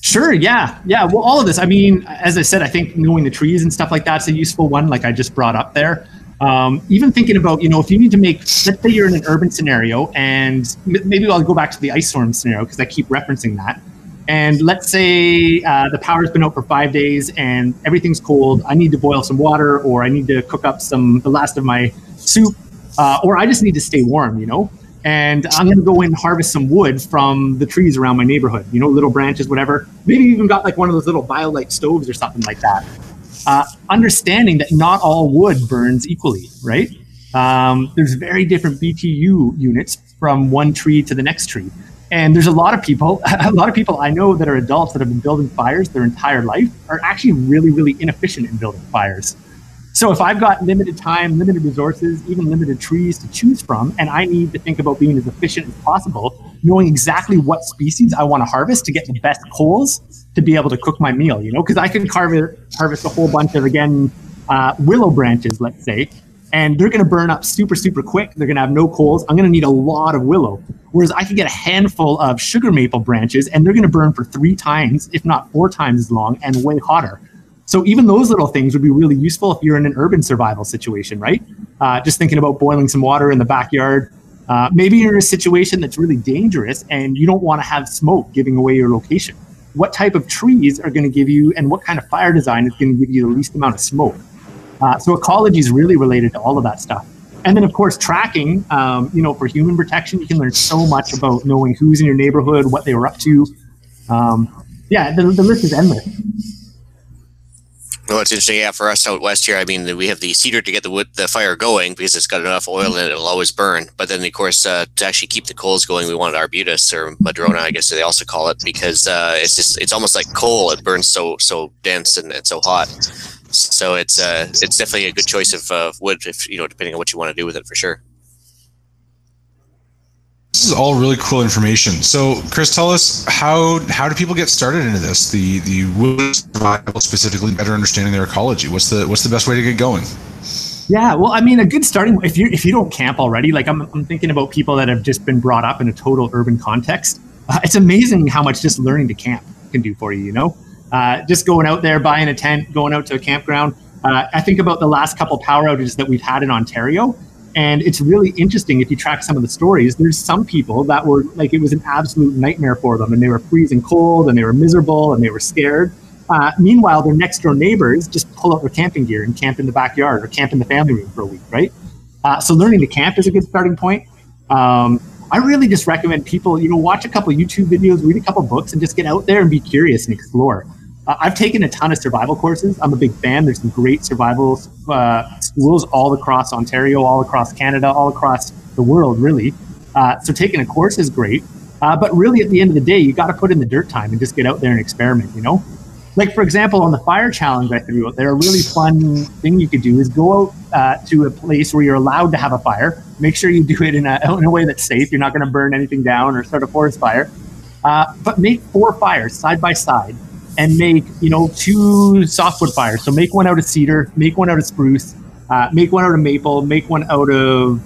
Sure. Yeah. Yeah. Well, all of this. I mean, as I said, I think knowing the trees and stuff like that's a useful one. Like I just brought up there. Um, even thinking about, you know, if you need to make, let's say you're in an urban scenario, and maybe I'll go back to the ice storm scenario because I keep referencing that. And let's say uh, the power's been out for five days and everything's cold. I need to boil some water, or I need to cook up some the last of my soup uh, or I just need to stay warm, you know. And I'm going to go in and harvest some wood from the trees around my neighborhood, you know, little branches, whatever. Maybe even got like one of those little BioLite stoves or something like that. Uh, understanding that not all wood burns equally, right? Um, there's very different BTU units from one tree to the next tree. And there's a lot of people, a lot of people I know that are adults that have been building fires their entire life are actually really, really inefficient in building fires. So if I've got limited time, limited resources, even limited trees to choose from, and I need to think about being as efficient as possible, knowing exactly what species I want to harvest to get the best coals to be able to cook my meal, you know, because I can carve it, harvest a whole bunch of, again, uh, willow branches, let's say, and they're going to burn up super, super quick. They're going to have no coals. I'm going to need a lot of willow. Whereas I could get a handful of sugar maple branches and they're going to burn for three times, if not four times as long and way hotter. So even those little things would be really useful if you're in an urban survival situation, right? Uh, just thinking about boiling some water in the backyard. Uh, maybe you're in a situation that's really dangerous and you don't want to have smoke giving away your location. What type of trees are going to give you, and what kind of fire design is going to give you the least amount of smoke? Uh, so ecology is really related to all of that stuff. And then, of course, tracking. Um, you know, for human protection, you can learn so much about knowing who's in your neighborhood, what they were up to. Um, yeah, the, the list is endless. Well, it's interesting. Yeah, for us out west here, I mean, we have the cedar to get the wood, the fire going because it's got enough oil in it; it'll always burn. But then, of course, uh, to actually keep the coals going, we want arbutus or madrona, I guess they also call it, because uh, it's just it's almost like coal. It burns so so dense and it's so hot. So it's uh, it's definitely a good choice of uh, wood, if you know, depending on what you want to do with it, for sure. This is all really cool information. So, Chris, tell us how how do people get started into this? The the wood survival specifically, better understanding their ecology. What's the what's the best way to get going? Yeah, well, I mean, a good starting if you if you don't camp already, like I'm I'm thinking about people that have just been brought up in a total urban context. Uh, it's amazing how much just learning to camp can do for you. You know, uh, just going out there, buying a tent, going out to a campground. Uh, I think about the last couple power outages that we've had in Ontario and it's really interesting if you track some of the stories. There's some people that were like, it was an absolute nightmare for them, and they were freezing cold, and they were miserable, and they were scared. Uh, meanwhile, their next door neighbors just pull out their camping gear and camp in the backyard or camp in the family room for a week, right? Uh, so learning to camp is a good starting point. Um, I really just recommend people, you know, watch a couple YouTube videos, read a couple books, and just get out there and be curious and explore. Uh, I've taken a ton of survival courses. I'm a big fan. There's some great survival uh, schools all across Ontario, all across Canada, all across the world, really. Uh, so taking a course is great. Uh, but really, at the end of the day, you got to put in the dirt time and just get out there and experiment, you know? Like, for example, on the fire challenge I threw out there, a really fun thing you could do is go out uh, to a place where you're allowed to have a fire. Make sure you do it in a, in a way that's safe. You're not going to burn anything down or start a forest fire. Uh, but make four fires side by side and make you know two softwood fires. So make one out of cedar, make one out of spruce, uh, make one out of maple, make one out of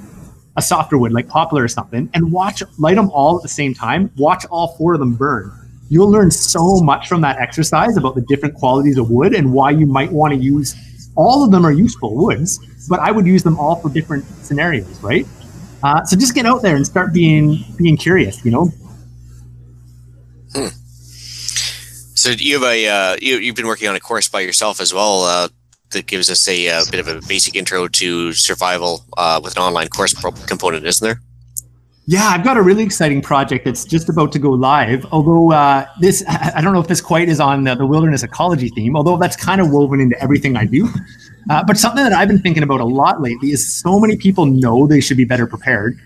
a softer wood like poplar or something, and watch light them all at the same time. Watch all four of them burn. You'll learn so much from that exercise about the different qualities of wood and why you might want to use. All of them are useful woods, but I would use them all for different scenarios, right? Uh, so just get out there and start being being curious. You know, Hmm. So you have a uh, you, you've been working on a course by yourself as well uh, that gives us a, a, uh, bit of a basic intro to survival uh, with an online course component, isn't there? Yeah, I've got a really exciting project that's just about to go live. Although uh, this, I don't know if this quite is on the, the, wilderness ecology theme. Although that's kind of woven into everything I do. Uh, but something that I've been thinking about a lot lately is so many people know they should be better prepared.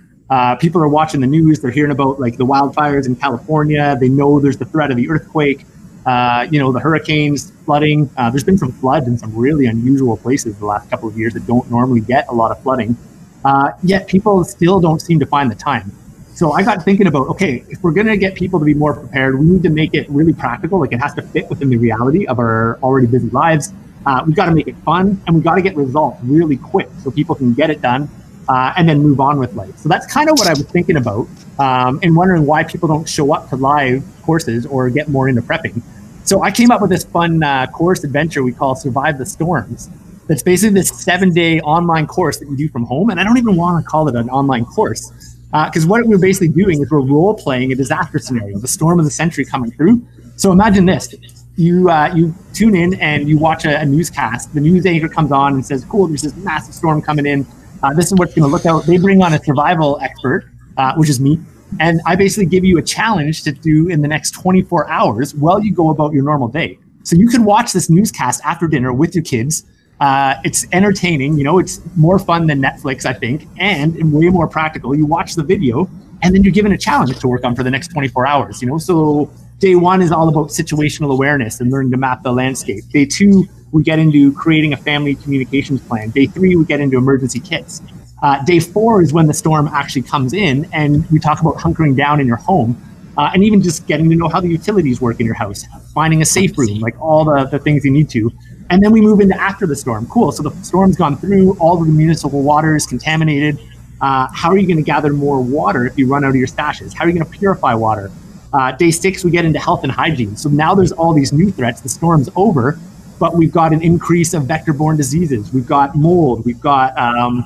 people are watching the news; they're hearing about like the wildfires in California. They know there's the threat of the earthquake uh, you know, the hurricanes, flooding. Uh, there's been some floods in some really unusual places the last couple of years that don't normally get a lot of flooding. Uh, yet people still don't seem to find the time. So I got thinking about, okay, if we're going to get people to be more prepared, we need to make it really practical. Like it has to fit within the reality of our already busy lives. Uh, we've got to make it fun and we've got to get results really quick so people can get it done uh, and then move on with life. So that's kind of what I was thinking about um, and wondering why people don't show up to live courses or get more into prepping. So I came up with this fun uh, course adventure we call Survive the Storms. That's basically this seven day online course that you do from home. And I don't even want to call it an online course because uh, what we're basically doing is we're role playing a disaster scenario, the storm of the century coming through. So imagine this. You, uh, you tune in and you watch a, a, newscast. The news anchor comes on and says, Cool, there's this massive storm coming in. Uh, this is what's going to look out. They bring on a survival expert, uh, which is me. And I basically give you a challenge to do in the next 24 hours while you go about your normal day. So you can watch this newscast after dinner with your kids. Uh, it's entertaining, you know, it's more fun than Netflix, I think, and way more practical. You watch the video and then you're given a challenge to work on for the next 24 hours, you know. So day one is all about situational awareness and learning to map the landscape. Day two, we get into creating a family communications plan. Day three, we get into emergency kits. Uh, day four is when the storm actually comes in, and we talk about hunkering down in your home. Uh, and even just getting to know how the utilities work in your house, finding a safe room, like all the, the things you need to. And then we move into after the storm. Cool. So the storm's gone through, all the municipal water is contaminated. Uh, how are you going to gather more water if you run out of your stashes? How are you going to purify water? Uh, day six, we get into health and hygiene. So now there's all these new threats. The storm's over, but we've got an increase of vector borne diseases. We've got mold. We've got um,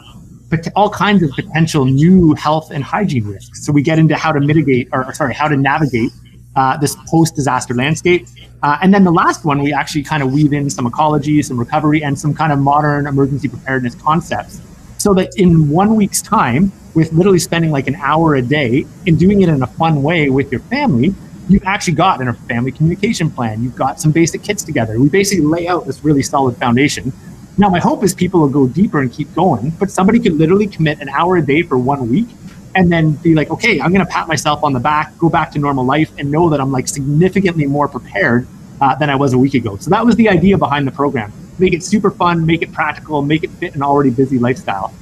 all kinds of potential new health and hygiene risks. So we get into how to mitigate, or sorry, how to navigate uh, this post-disaster landscape. Uh, and then the last one, we actually kind of weave in some ecology, some recovery, and some kind of modern emergency preparedness concepts. So that in one week's time, with literally spending like an hour a day and doing it in a fun way with your family, you've actually got in a family communication plan. You've got some basic kits together. We basically lay out this really solid foundation. Now, my hope is people will go deeper and keep going, but somebody could literally commit an hour a day for one week and then be like, okay, I'm going to pat myself on the back, go back to normal life, and know that I'm like significantly more prepared uh, than I was a week ago. So that was the idea behind the program. Make it super fun, make it practical, make it fit an already busy lifestyle.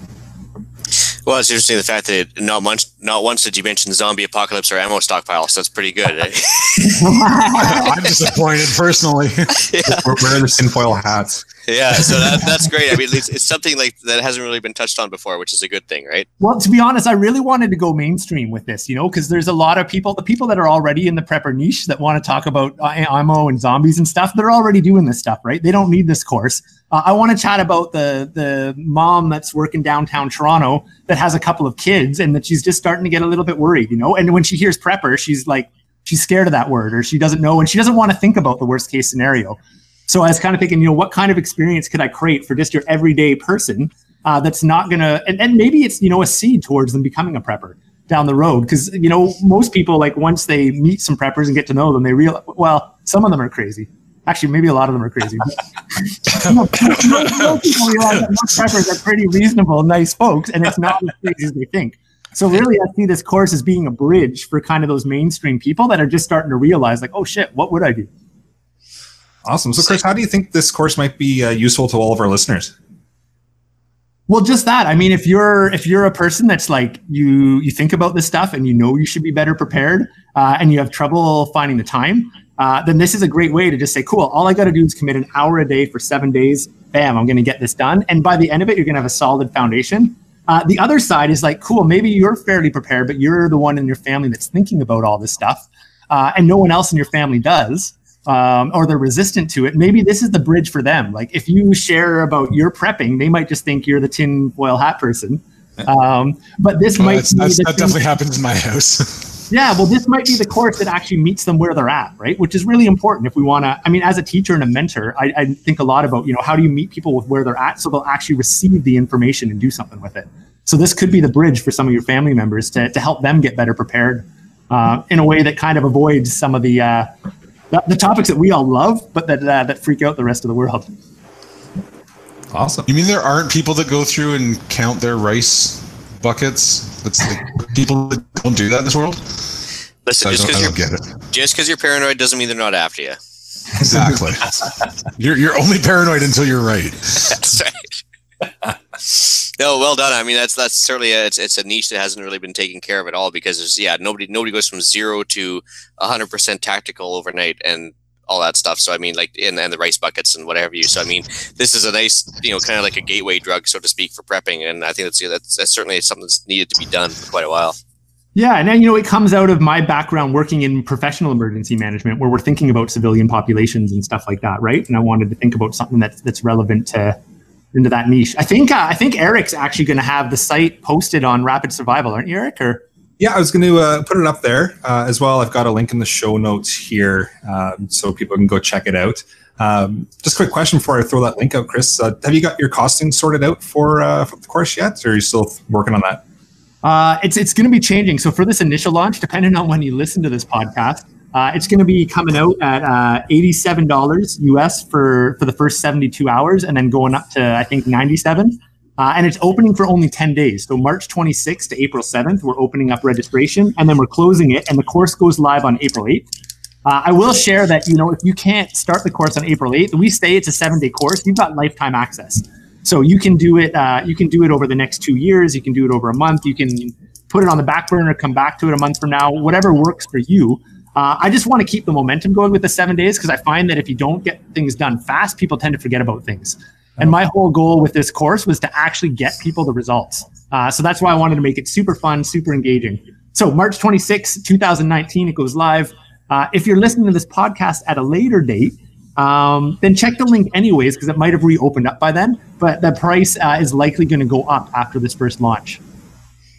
Well, it's interesting the fact that not once, not once did you mention zombie apocalypse or ammo stockpile. So that's pretty good. Eh? I'm disappointed personally. yeah. We're wearing the tinfoil hats. Yeah, so that, that's great. I mean, it's, it's, something like that hasn't really been touched on before, which is a good thing, right? Well, to be honest, I really wanted to go mainstream with this, you know, because there's a lot of people, the people that are already in the prepper niche that want to talk about uh, ammo and zombies and stuff. They're already doing this stuff, right? They don't need this course. Uh, I want to chat about the the mom that's working downtown Toronto that has a couple of kids and that she's just starting to get a little bit worried, you know. And when she hears prepper, she's like, she's scared of that word, or she doesn't know, and she doesn't want to think about the worst case scenario. So I was kind of thinking, you know, what kind of experience could I create for just your everyday person uh, that's not gonna, and, and maybe it's you know a seed towards them becoming a prepper down the road because you know most people like once they meet some preppers and get to know them, they realize well some of them are crazy Actually, maybe a lot of them are crazy. know, people realize that most preppers are pretty reasonable, nice folks, and it's not as crazy as they think. So really, I see this course as being a bridge for kind of those mainstream people that are just starting to realize, like, oh shit, what would I do? Awesome. So, Chris, how do you think this course might be uh, useful to all of our listeners? Well, just that. I mean, if you're if you're a person that's like you you think about this stuff and you know you should be better prepared, uh, and you have trouble finding the time, uh, then this is a great way to just say, cool, all I got to do is commit an hour a day for seven days. Bam, I'm going to get this done. And by the end of it, you're going to have a solid foundation. Uh, the other side is like, cool, maybe you're fairly prepared, but you're the one in your family that's thinking about all this stuff, uh, and no one else in your family does. Um, or they're resistant to it. Maybe this is the bridge for them. Like if you share about your prepping, they might just think you're the tin foil hat person. Um, but this well, might that's, that's, that definitely happens in my house. Yeah, well, this might be the course that actually meets them where they're at, right? Which is really important if we want to. I mean, as a teacher and a mentor, I, I, think a lot about you know how do you meet people with where they're at so they'll actually receive the information and do something with it. So this could be the bridge for some of your family members to to help them get better prepared uh, in a way that kind of avoids some of the, uh, the, the topics that we all love, but that uh, that freak out the rest of the world. Awesome. You mean there aren't people that go through and count their rice buckets. That's like people that don't do that in this world. Listen, just because you're just because you're paranoid doesn't mean they're not after you. Exactly. you're you're only paranoid until you're right. That's right. no, well done. I mean, that's that's certainly a, it's it's a niche that hasn't really been taken care of at all because there's yeah nobody nobody goes from zero to hundred percent tactical overnight and all that stuff. So I mean, like, and, and the rice buckets and whatever you. So I mean, this is a nice, you know, kind of like a gateway drug, so to speak, for prepping. And I think that's that's, that's certainly something that's needed to be done for quite a while. Yeah, and then, you know, it comes out of my background working in professional emergency management, where we're thinking about civilian populations and stuff like that, right? And I wanted to think about something that's that's relevant to into that niche. I think uh, I think Eric's actually going to have the site posted on Rapid Survival, aren't you, Eric? Or yeah, I was going to uh, put it up there uh, as well. I've got a link in the show notes here um, so people can go check it out. Um, just a quick question before I throw that link out, Chris. Uh, have you got your costing sorted out for, uh, for the course yet, or are you still working on that? Uh, it's it's going to be changing. So for this initial launch, depending on when you listen to this podcast, uh, it's going to be coming out at eighty-seven dollars US for for the first seventy-two hours, and then going up to I think ninety-seven. Uh, and it's opening for only 10 days. So March 26th to April 7th, we're opening up registration and then we're closing it. And the course goes live on April 8th. Uh, I will share that, you know, if you can't start the course on April 8th, we say it's a seven day course, you've got lifetime access. So you can do it, uh, you can do it over the next two years. You can do it over a month. You can put it on the back burner, come back to it a month from now, whatever works for you. Uh, I just want to keep the momentum going with the seven days because I find that if you don't get things done fast, people tend to forget about things. And my whole goal with this course was to actually get people the results. Uh, so that's why I wanted to make it super fun, super engaging. So March 26, 2019, it goes live. Uh, if you're listening to this podcast at a later date, um, then check the link anyways because it might have reopened up by then. But the price uh, is likely going to go up after this first launch.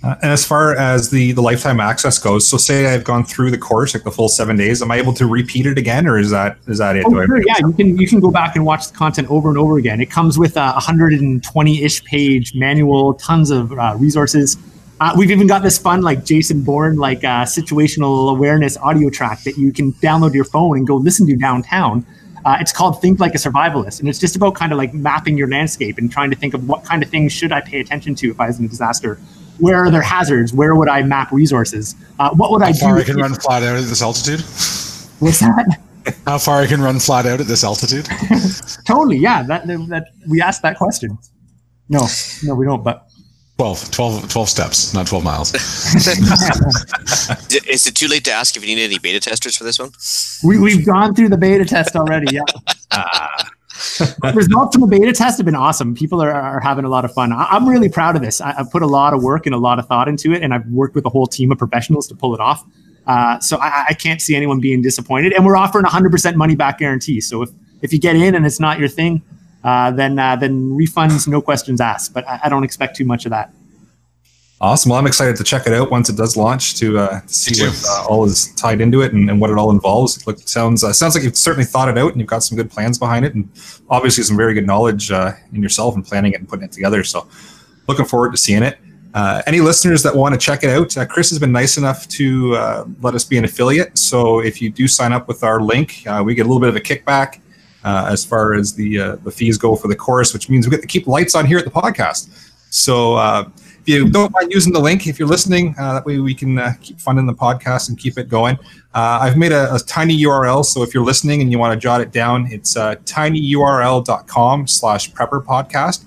Uh, and as far as the the lifetime access goes, so say I've gone through the course like the full seven days, am I able to repeat it again, or is that is that it? Oh, sure, yeah, you can you can go back and watch the content over and over again. It comes with a 120 ish page manual, tons of uh, resources. Uh, we've even got this fun, like Jason Bourne, like uh, situational awareness audio track that you can download to your phone and go listen to downtown. Uh, it's called Think Like a Survivalist, and it's just about kind of like mapping your landscape and trying to think of what kind of things should I pay attention to if I was in a disaster. Where are there hazards? Where would I map resources? Uh, what would How I far do? I can run flat out at this altitude? What's that? How far I can run flat out at this altitude? totally, yeah. That, that we asked that question. No, no, we don't. But 12, 12, 12 steps, not 12 miles. Is it too late to ask if you need any beta testers for this one? we, we've gone through the beta test already. Yeah. Results from the beta test have been awesome. People are, are having a lot of fun. I, I'm really proud of this. I, I've put a lot of work and a lot of thought into it, and I've worked with a whole team of professionals to pull it off. Uh, so I, I can't see anyone being disappointed. And we're offering a 100% money back guarantee. So if, if you get in and it's not your thing, uh, then uh, then refunds, no questions asked. But I, I don't expect too much of that. Awesome. Well, I'm excited to check it out once it does launch to, uh, see what uh, all is tied into it and, and what it all involves. It look, sounds uh, sounds like you've certainly thought it out and you've got some good plans behind it, and obviously some very good knowledge uh, in yourself and planning it and putting it together. So, looking forward to seeing it. Uh, any listeners that want to check it out, uh, Chris has been nice enough to uh, let us be an affiliate. So, if you do sign up with our link, uh, we get a little bit of a kickback uh, as far as the uh, the fees go for the course, which means we get to keep lights on here at the podcast. So. Uh, if you don't mind using the link, if you're listening, uh, that way we can uh, keep funding the podcast and keep it going. Uh, I've made a, a tiny URL, so if you're listening and you want to jot it down, it's uh, tinyurl.com slash prepper podcast,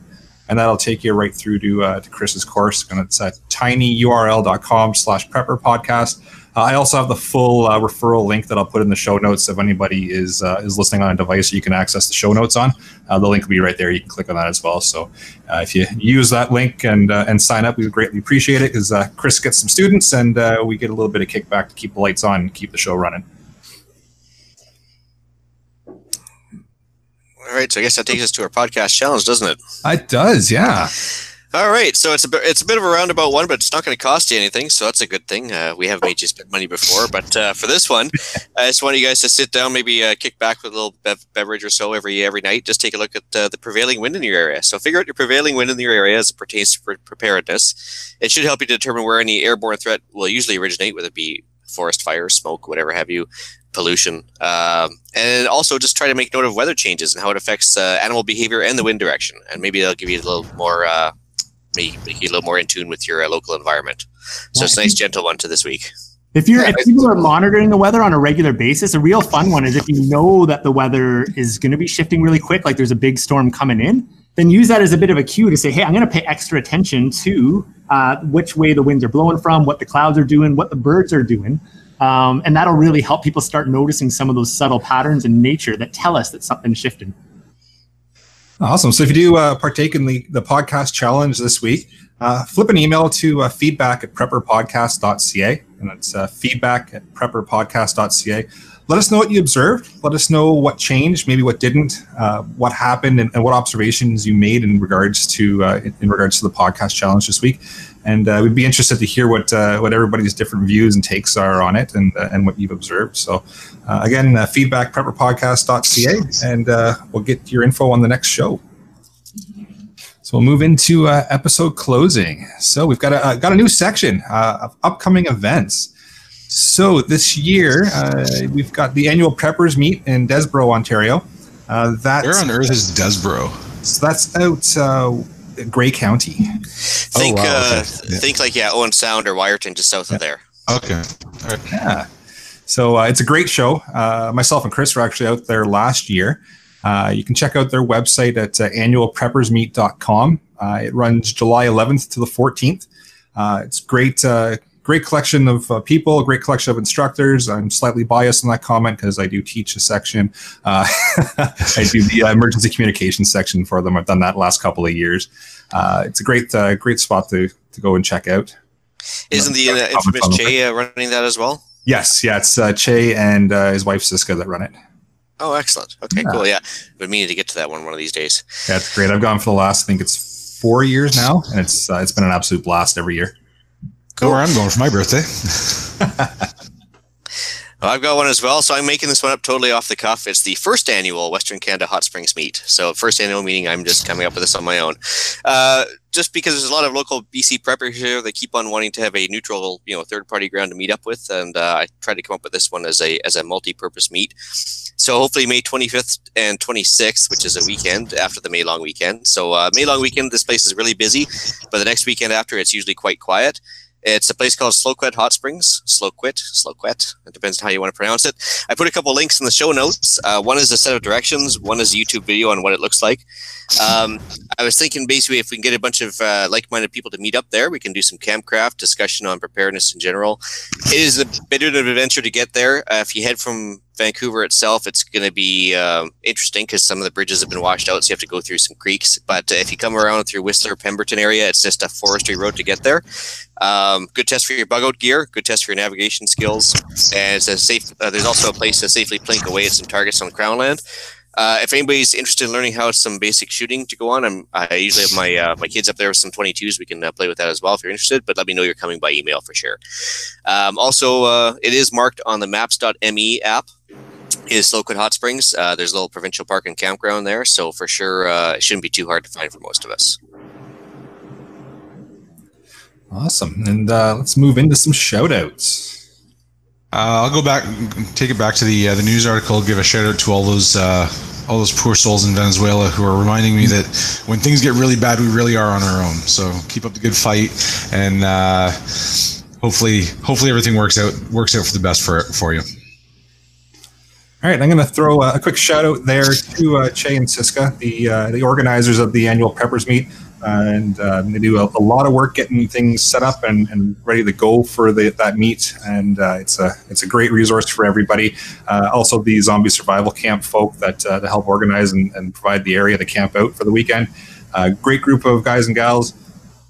and that'll take you right through to, uh, to Chris's course. And it's at tinyurl.com slash prepper podcast. Uh, I also have the full uh, referral link that I'll put in the show notes if anybody is uh, is listening on a device you can access the show notes on. Uh, the link will be right there. You can click on that as well. So uh, if you use that link and uh, and sign up, we would greatly appreciate it because uh, Chris gets some students and uh, we get a little bit of kickback to keep the lights on and keep the show running. All right, so I guess that takes us to our podcast challenge, doesn't it? It does, yeah. All right, so it's a bit, it's a bit of a roundabout one, but it's not going to cost you anything, so that's a good thing. Uh, we have made you spend money before, but uh, for this one, I just want you guys to sit down, maybe uh, kick back with a little bev- beverage or so every every night. Just take a look at uh, the prevailing wind in your area. So figure out your prevailing wind in your area as it pertains to pre- preparedness. It should help you determine where any airborne threat will usually originate, whether it be forest fire, smoke, whatever have you, pollution, um, and also just try to make note of weather changes and how it affects uh, animal behavior and the wind direction, and maybe that'll give you a little more. Make, make you a little more in tune with your uh, local environment. So it's a nice, gentle one to this week. If you're if people are monitoring the weather on a regular basis, a real fun one is if you know that the weather is going to be shifting really quick, like there's a big storm coming in, then use that as a bit of a cue to say, hey, I'm going to pay extra attention to uh, which way the winds are blowing from, what the clouds are doing, what the birds are doing. Um, and that'll really help people start noticing some of those subtle patterns in nature that tell us that something's shifting. Awesome. So if you do uh, partake in the, the podcast challenge this week, uh, flip an email to uh, feedback at prepperpodcast.ca. And that's uh, feedback at prepperpodcast.ca. Let us know what you observed. Let us know what changed, maybe what didn't, uh, what happened, and, and what observations you made in regards to uh, in, in regards to the podcast challenge this week. And uh, we'd be interested to hear what uh, what everybody's different views and takes are on it, and uh, and what you've observed. So, uh, again, uh, feedback prepperpodcast.ca, and uh, we'll get your info on the next show. So we'll move into uh, episode closing. So we've got a uh, got a new section uh, of upcoming events. So this year uh, we've got the annual Preppers Meet in Desboro, Ontario. Uh, that's Where on earth is Desboro? so that's out Grey County. Think, wow, uh, okay. Yeah. think like yeah, Owen Sound or Wiarton, just south of there. Okay. Yeah. So uh, it's a great show. Uh, myself and Chris were actually out there last year. Uh, you can check out their website at uh, annualpreppersmeet.com. Uh, it runs July 11th to the 14th. Uh, it's great, uh, great collection of uh, people, a great collection of instructors. I'm slightly biased in that comment because I do teach a section. Uh, I do the uh, emergency communication section for them. I've done that last couple of years. Uh, it's a great, uh, great spot to to go and check out. Isn't the uh, infamous uh, running that as well? Yes, yeah, it's uh, Che and uh, his wife Siska that run it. Oh, excellent. Okay, Yeah. cool. Yeah, been meaning to get to that one one of these days. It's great. I've gone for the last, I think it's four years now, and it's uh, it's been an absolute blast every year. Go where I'm going for my birthday. I've got one as well. So I'm making this one up totally off the cuff. It's the first annual Western Canada Hot Springs meet. So first annual meeting, I'm just coming up with this on my own. Uh, just because there's a lot of local BC preppers here that keep on wanting to have a neutral, you know, third party ground to meet up with, and uh, I tried to come up with this one as a as a multi-purpose meet. So hopefully May 25th and 26th, which is a weekend after the May long weekend. So uh, May long weekend, this place is really busy, but the next weekend after, it's usually quite quiet. It's a place called Sloquet Hot Springs. Sloquet, Sloquet. It depends on how you want to pronounce it. I put a couple links in the show notes. Uh, one is a set of directions. One is a YouTube video on what it looks like. Um, I was thinking basically if we can get a bunch of uh, like-minded people to meet up there, we can do some campcraft discussion on preparedness in general. It is a bit of an adventure to get there. Uh, if you head from Vancouver itself, it's going to be uh, interesting because some of the bridges have been washed out, so you have to go through some creeks. But uh, if you come around through Whistler, Pemberton area, it's just a forestry road to get there. Um, good test for your bug out gear, good test for your navigation skills, and it's a safe. Uh, there's also a place to safely plink away at some targets on Crown Land. Uh, if anybody's interested in learning how some basic shooting to go on, I'm, I usually have my uh, my kids up there with some 22s. We can uh, play with that as well if you're interested. But let me know you're coming by email for sure. Um, also, uh, it is marked on the Maps.me app. Is Sloquet Hot Springs? Uh, there's a little provincial park and campground there, so for sure uh, it shouldn't be too hard to find for most of us. Awesome. And uh, let's move into some shout outs. Uh, I'll go back, take it back to the uh, the news article. Give a shout out to all those uh, all those poor souls in Venezuela who are reminding me that when things get really bad, we really are on our own. So keep up the good fight, and uh, hopefully, hopefully everything works out works out for the best for for you. All right, I'm going to throw a quick shout out there to uh, Che and Siska, the uh, the organizers of the annual Preppers Meet. Uh, and uh, they do a, a, lot of work getting things set up and, and ready to go for the, that meet. And uh, it's a it's a great resource for everybody. Uh, also, the zombie survival camp folk that uh, to help organize and, and, provide the area to camp out for the weekend. Great group of guys and gals,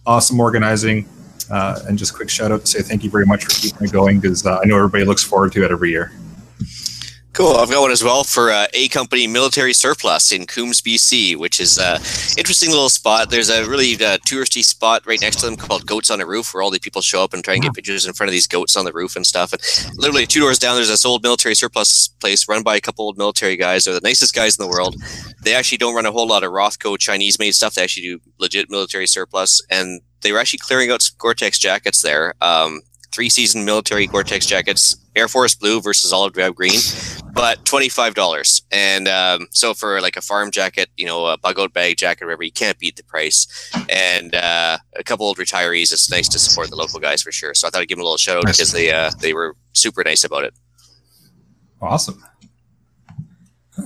awesome organizing. and just quick shout out to say thank you very much for keeping it going because I know everybody looks forward to it every year. Cool. I've got one as well for uh, A Company Military Surplus in Coombs, BC, which is a interesting little spot. There's a really uh, touristy spot right next to them called Goats on a Roof, where all the people show up and try and get pictures in front of these goats on the roof and stuff. And literally two doors down, there's this old military surplus place run by a couple old military guys. They're the nicest guys in the world. They actually don't run a whole lot of Rothco Chinese made stuff. They actually do legit military surplus. And they were actually clearing out some Gore-Tex jackets there. Um, three season military Gore-Tex jackets, Air Force blue versus olive drab green, but twenty five dollars. And um, so for like a farm jacket, you know, a bug out bag jacket, whatever, you can't beat the price. And uh, a couple old retirees, it's nice to support the local guys for sure. So I thought I'd give them a little shout out because they uh, they were super nice about it. Awesome.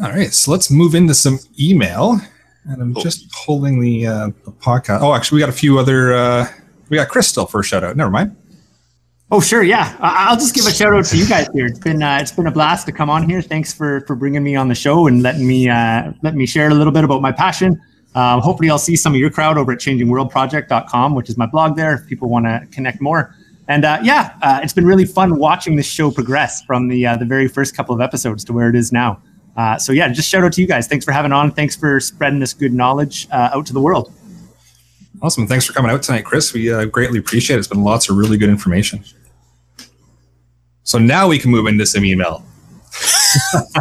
All right, so let's move into some email. And I'm cool. just pulling the, uh, the podcast. Oh, actually, we got a few other. Uh, we got Crystal for a shout out. Never mind. Oh sure, yeah. I'll just give a shout out to you guys here. It's been uh, it's been a blast to come on here. Thanks for for bringing me on the show and letting me uh, letting me share a little bit about my passion. Um, hopefully, I'll see some of your crowd over at changingworldproject.com, which is my blog there. If people want to connect more, and uh, yeah, uh, it's been really fun watching this show progress from the uh, the very first couple of episodes to where it is now. Uh, so yeah, just shout out to you guys. Thanks for having on. Thanks for spreading this good knowledge out to the world. Awesome. Thanks for coming out tonight, Chris. We uh, greatly appreciate it. It's been lots of really good information. So now we can move into some email.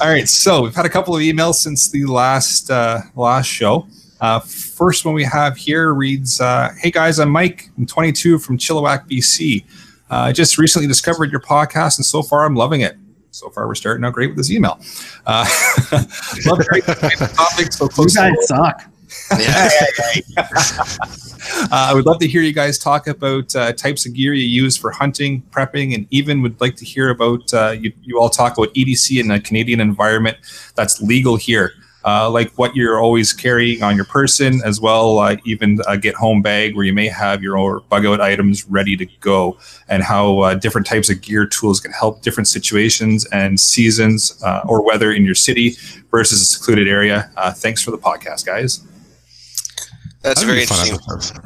All right. So we've had a couple of emails since the last uh, last show. Uh, first one we have here reads, uh, "Hey guys, I'm Mike. I'm 22 from Chilliwack, BC. Uh, I just recently discovered your podcast, and so far I'm loving it so far we're starting out great with this email. Uh, love great topics so close. You guys suck. Uh, I would love to hear you guys talk about uh, types of gear you use for hunting, prepping, and even would like to hear about uh, you, you all talk about EDC in a Canadian environment that's legal here. Uh, like what you're always carrying on your person, as well, uh, even a get home bag where you may have your bug out items ready to go, and how uh, different types of gear tools can help different situations and seasons or weather in your city versus a secluded area. Thanks for the podcast, guys. That's very interesting.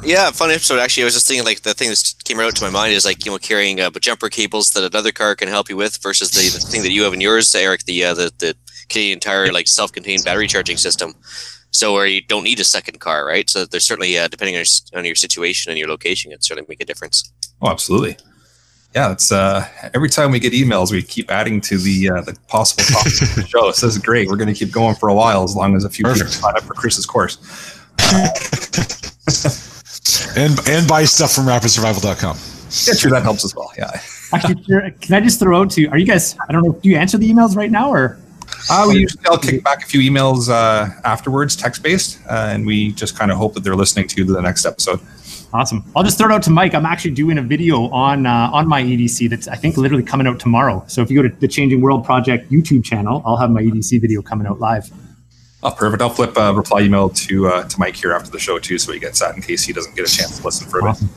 Yeah, fun episode. Actually, I was just thinking like the thing that came right to my mind is like you know carrying uh, jumper cables that another car can help you with versus the, the thing that you have in yours, Eric. The uh, the the Canadian Tire like self-contained battery charging system. So where you don't need a second car, right? So there's certainly uh, depending on your, on your situation and your location, it certainly make a difference. Oh, absolutely. Yeah, it's uh, every time we get emails, we keep adding to the uh, the possible topics of the show. So this is great. We're going to keep going for a while as long as a few Perfect. people sign up for Chris's course. and and buy stuff from rapidsurvival.com. Yeah, true. That helps as well. Yeah. Actually, can I just throw out to? You? Are you guys? I don't know. Do you answer the emails right now, or Uh, we usually I'll kick back a few emails uh, afterwards, text based, uh, and we just kind of hope that they're listening to the next episode. Awesome. I'll just throw it out to Mike. I'm actually doing a video on uh, on my EDC that's I think literally coming out tomorrow. So if you go to the Changing World Project YouTube channel, I'll have my EDC video coming out live. Oh, perfect. I'll flip a reply email to uh, to Mike here after the show too, so he gets that in case he doesn't get a chance to listen for a bit. Awesome.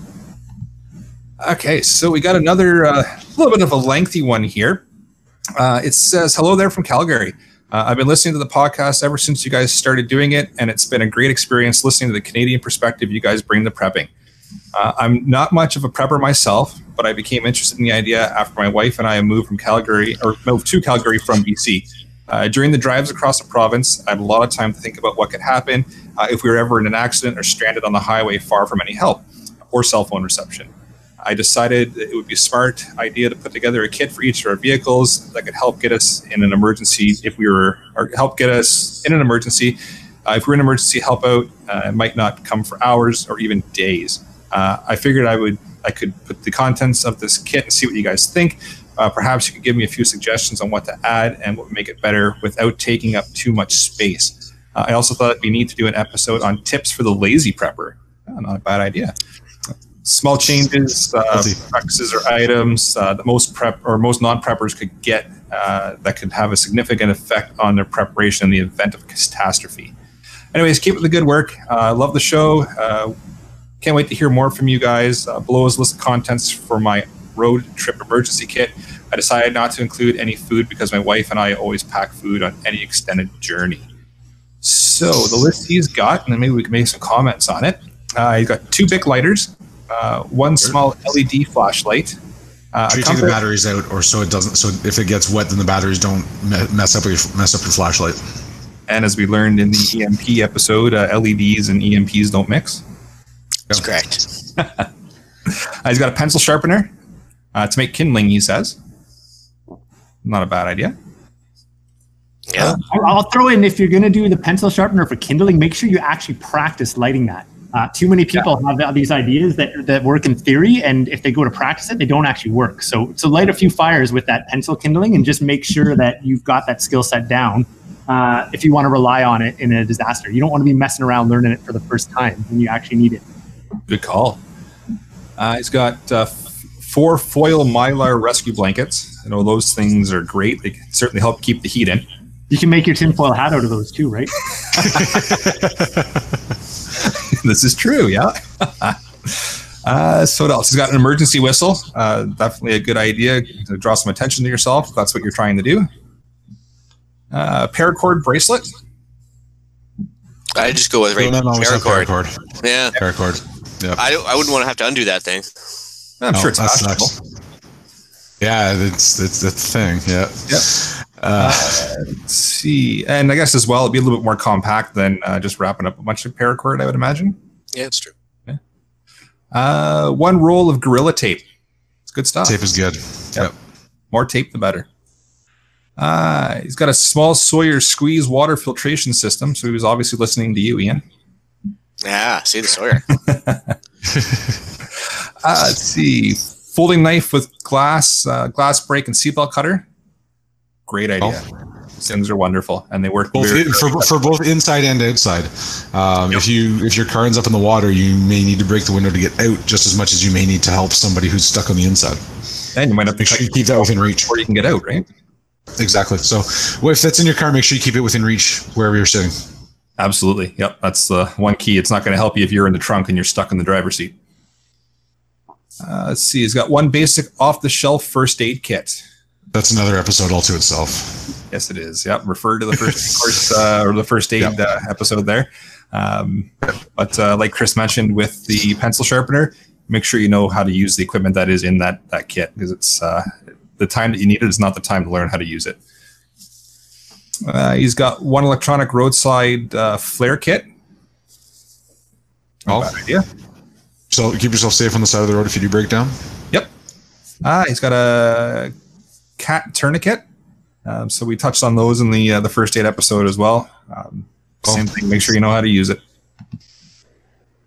Okay, so we got another uh, little bit of a lengthy one here. Uh, it says, "Hello there from Calgary. Uh, I've been listening to the podcast ever since you guys started doing it, and it's been a great experience listening to the Canadian perspective you guys bring to prepping. Uh, I'm not much of a prepper myself, but I became interested in the idea after my wife and I moved from Calgary or moved to Calgary from BC. Uh, during the drives across the province, I had a lot of time to think about what could happen uh, if we were ever in an accident or stranded on the highway far from any help or cell phone reception. I decided it would be a smart idea to put together a kit for each of our vehicles that could help get us in an emergency if we were, or help get us in an emergency. Uh, if we're in an emergency, help out. Uh, it might not come for hours or even days. Uh, I figured I would, I could put the contents of this kit and see what you guys think. Uh, perhaps you could give me a few suggestions on what to add and what would make it better without taking up too much space. Uh, I also thought it'd be neat to do an episode on tips for the lazy prepper. Oh, not a bad idea small changes, uh, practices or items uh, that most prep or most non-preppers could get uh, that could have a significant effect on their preparation in the event of catastrophe. Anyways, keep up the good work. Uh, love the show. Uh, can't wait to hear more from you guys. Uh, below is a list of contents for my road trip emergency kit. I decided not to include any food because my wife and I always pack food on any extended journey. So the list he's got, and then maybe we can make some comments on it. Uh, he's got two big lighters, uh, one small LED flashlight. Uh, Sure a you take the batteries out, or so it doesn't. So if it gets wet, then the batteries don't mess up your mess up your flashlight. and as we learned in the EMP episode, uh, LEDs and EMPs don't mix. That's correct. Uh, he's got a pencil sharpener uh, to make kindling. He says, not a bad idea. Yeah. I'll- I'll throw in if you're going to do the pencil sharpener for kindling, make sure you actually practice lighting that. Uh, too many people have these ideas that, that work in theory, and if they go to practice it, they don't actually work. So, so light a few fires with that pencil kindling, and just make sure that you've got that skill set down. Uh, if you want to rely on it in a disaster, you don't want to be messing around learning it for the first time when you actually need it. Good call. Uh, he's got uh, f- four foil mylar rescue blankets. You know those things are great. They can certainly help keep the heat in. You can make your tinfoil hat out of those too, right? this is true. Yeah. uh, so what else? He's got an emergency whistle. Uh, definitely a good idea to draw some attention to yourself. If that's what you're trying to do. Uh, paracord bracelet. I just go with Right. right Don't always have paracord. paracord. Yeah. Paracord. Yeah. I, I wouldn't want to have to undo that thing. I'm Oh, sure it's that fashionable. sucks. Yeah, it's it's the thing. Yeah. Yep. Uh, Let's see, and I guess as well, it'd be a little bit more compact than uh, just wrapping up a bunch of paracord. I would imagine. Yeah, it's true. Uh, one roll of Gorilla Tape. It's good stuff. tape is good. Yep. More tape, the better. Uh, he's got a small Sawyer squeeze water filtration system, so he was obviously listening to you, Ian. Yeah, see the Sawyer. Uh, let's see, folding knife with glass, uh, glass break and seatbelt cutter. Great idea. These things are wonderful, and they work Both in, for, for both inside and outside. Um, If you if your car ends up in the water, you may need to break the window to get out just as much as you may need to help somebody who's stuck on the inside. and you might have to Make sure you keep that within reach. before you can get out, right? Exactly. So well, if that's in your car, make sure you keep it within reach wherever you're sitting. Absolutely. Yep. That's the one key. It's not going to help you if you're in the trunk and you're stuck in the driver's seat. Uh, let's see. He's got one basic off the shelf first aid kit. That's another episode all to itself. Yes, it is. Yep. Refer to the first course uh, or the first aid Yep. uh, episode there. Um, but uh, like Chris mentioned with the pencil sharpener, make sure you know how to use the equipment that is in that that kit because it's uh, the time that you need it is not the time to learn how to use it. Uh, he's got one electronic roadside uh, flare kit. Not Oh, bad idea. So keep yourself safe on the side of the road if you do break down. Yep. Ah, he's got a CAT tourniquet. Um, so we touched on those in the uh, the first aid episode as well. Um, same thing. Make sure you know how to use it.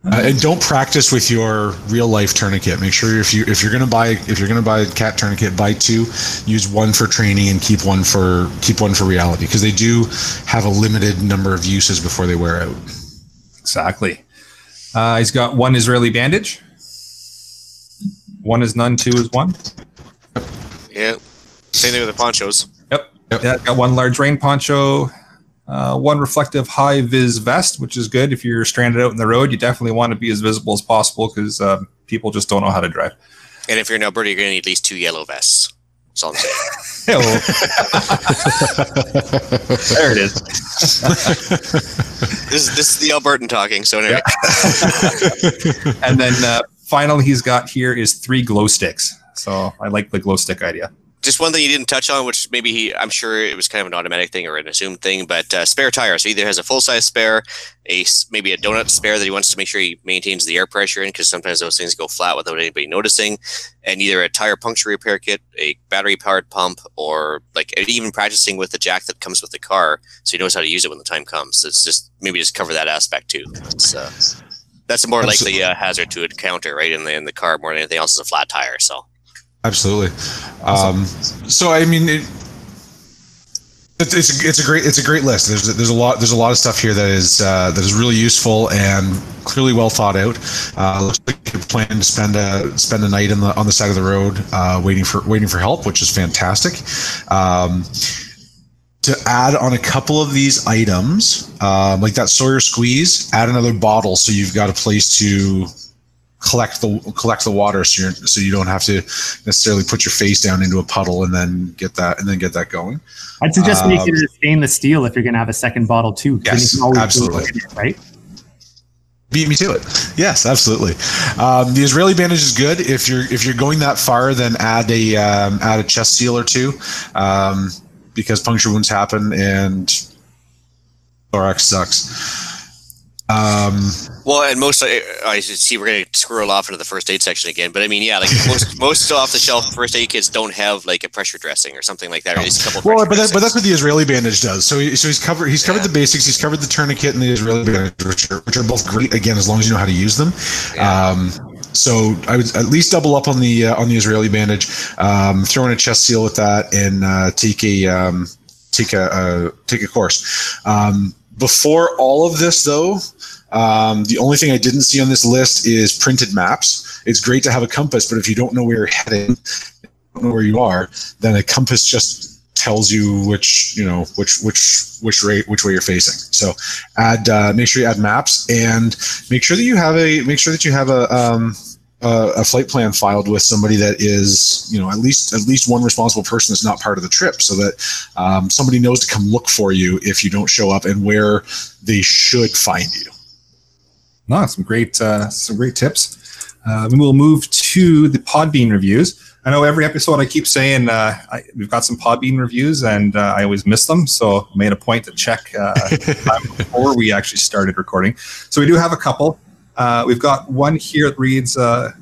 Uh, and don't practice with your real life tourniquet. Make sure if you if you're gonna buy if you're gonna buy a CAT tourniquet, buy two. Use one for training and keep one for keep one for reality because they do have a limited number of uses before they wear out. Exactly. Uh, he's got one Israeli bandage. One is none. Two is one. Yeah. Same thing with the ponchos. Yep. Yep. Yeah, got one large rain poncho, uh, one reflective high vis vest, which is good if you're stranded out in the road. You definitely want to be as visible as possible because uh, people just don't know how to drive. And if you're in Alberta, you're going to need at least two yellow vests. That's all I'm saying. There it is. this, is, this is the Albertan talking. So anyway, And then uh, finally, he's got here is three glow sticks. So I like the glow stick idea. Just one thing you didn't touch on, which maybe he, I'm sure it was kind of an automatic thing or an assumed thing, but uh, spare tires. So either has a full size spare, a maybe a donut spare that he wants to make sure he maintains the air pressure in, because sometimes those things go flat without anybody noticing, and either a tire puncture repair kit, a battery powered pump, or like even practicing with the jack that comes with the car, so he knows how to use it when the time comes. So it's just maybe just cover that aspect too. Uh, that's a more likely uh, hazard to encounter, right? In the in the car more than anything else is a flat tire. So. Absolutely. Um, so I mean, it, it's it's a, it's a great it's a great list. There's there's a lot there's a lot of stuff here that is uh, that is really useful and clearly well thought out. Uh, looks like you're planning to spend a spend a night on the on the side of the road uh, waiting for waiting for help, which is fantastic. Um, to add on a couple of these items, um, like that Sawyer squeeze, add another bottle so you've got a place to collect the collect the water so you're so you don't have to necessarily put your face down into a puddle and then get that and then get that going. I'd suggest Um, making it a stainless steel if you're going to have a second bottle too Yes, absolutely. it it, right? Beat me to it. Yes, absolutely. Um, the Israeli bandage is good. If you're if you're going that far, then add a um, add a chest seal or two, um, because puncture wounds happen and thorax sucks. Um, Well, and most I, I see we're going to scroll off into the first aid section again, but I mean, yeah, like most most off the shelf first aid kits don't have like a pressure dressing or something like that, or at least a couple. Well, but that, but that's what the Israeli bandage does. So he, so he's covered he's covered Yeah. the basics. He's covered the tourniquet and the Israeli bandage, which are, which are both great again as long as you know how to use them. Yeah. Um, so I would at least double up on the uh, on the Israeli bandage. Um, throw in a chest seal with that and uh, take a um, take a uh, take a course. Um, before all of this, though, um, the only thing I didn't see on this list is printed maps. It's great to have a compass, but if you don't know where you're heading, don't know where you are, then a compass just tells you which you know which which which way which way you're facing. So add uh, make sure you add maps and make sure that you have a make sure that you have a um, a, a flight plan filed with somebody that is you know at least at least one responsible person that's not part of the trip, so that um, somebody knows to come look for you if you don't show up and where they should find you. No, some great uh, some great tips. Uh, we will move to the Podbean reviews. I know every episode I keep saying uh, I, we've got some Podbean reviews, and uh, I always miss them. So I made a point to check uh, before we actually started recording. So we do have a couple. Uh, we've got one here that reads, uh,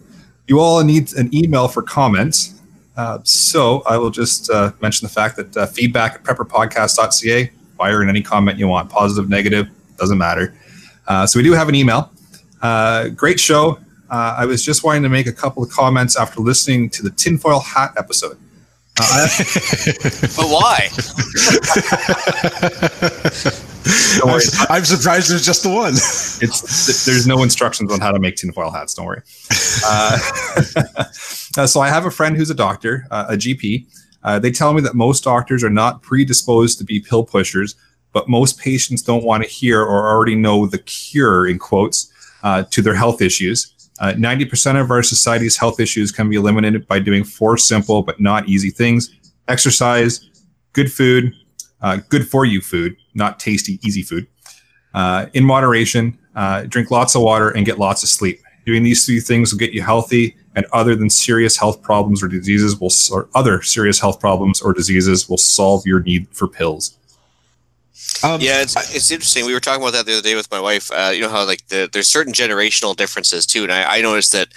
"You all need an email for comments." Uh, so I will just uh, mention the fact that uh, feedback at prepperpodcast.ca. Fire in any comment you want, positive, negative, doesn't matter. Uh, so we do have an email. Uh, great show. Uh, I was just wanting to make a couple of comments after listening to the tinfoil hat episode. Uh, but why? don't worry, I'm, I'm surprised there's just the one. it's there's no instructions on how to make tinfoil hats. Don't worry. Uh, uh, so I have a friend who's a doctor, uh, a GP. Uh, they tell me that most doctors are not predisposed to be pill pushers, but most patients don't want to hear or already know the cure in quotes uh, to their health issues. Uh, 90% of our society's health issues can be eliminated by doing four simple but not easy things exercise, good food, uh, good for you food, not tasty, easy food, uh, in moderation, uh, drink lots of water, and get lots of sleep. Doing these three things will get you healthy, and other than serious health problems or diseases will, or other serious health problems or diseases will solve your need for pills. Um, yeah, it's it's interesting. We were talking about that the other day with my wife. Uh, you know how like the, there's certain generational differences too, and I, I, noticed that.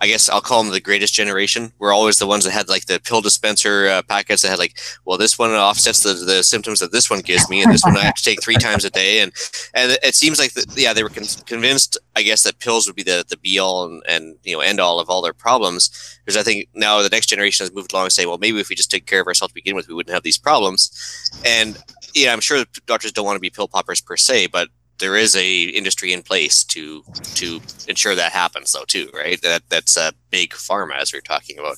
I guess I'll call them the greatest generation. We're always the ones that had like the pill dispenser uh, packets that had like, well, this one offsets the, the symptoms that this one gives me, and this one I have to take three times a day, and and it seems like the, yeah they were con- convinced I guess that pills would be the the be all and, and you know end all of all their problems. Because I think now the next generation has moved along and say, well, maybe if we just take care of ourselves to begin with, we wouldn't have these problems, and yeah, I'm sure doctors don't want to be pill poppers per se, but there is a industry in place to to ensure that happens though too, right? That that's a big pharma as we're talking about.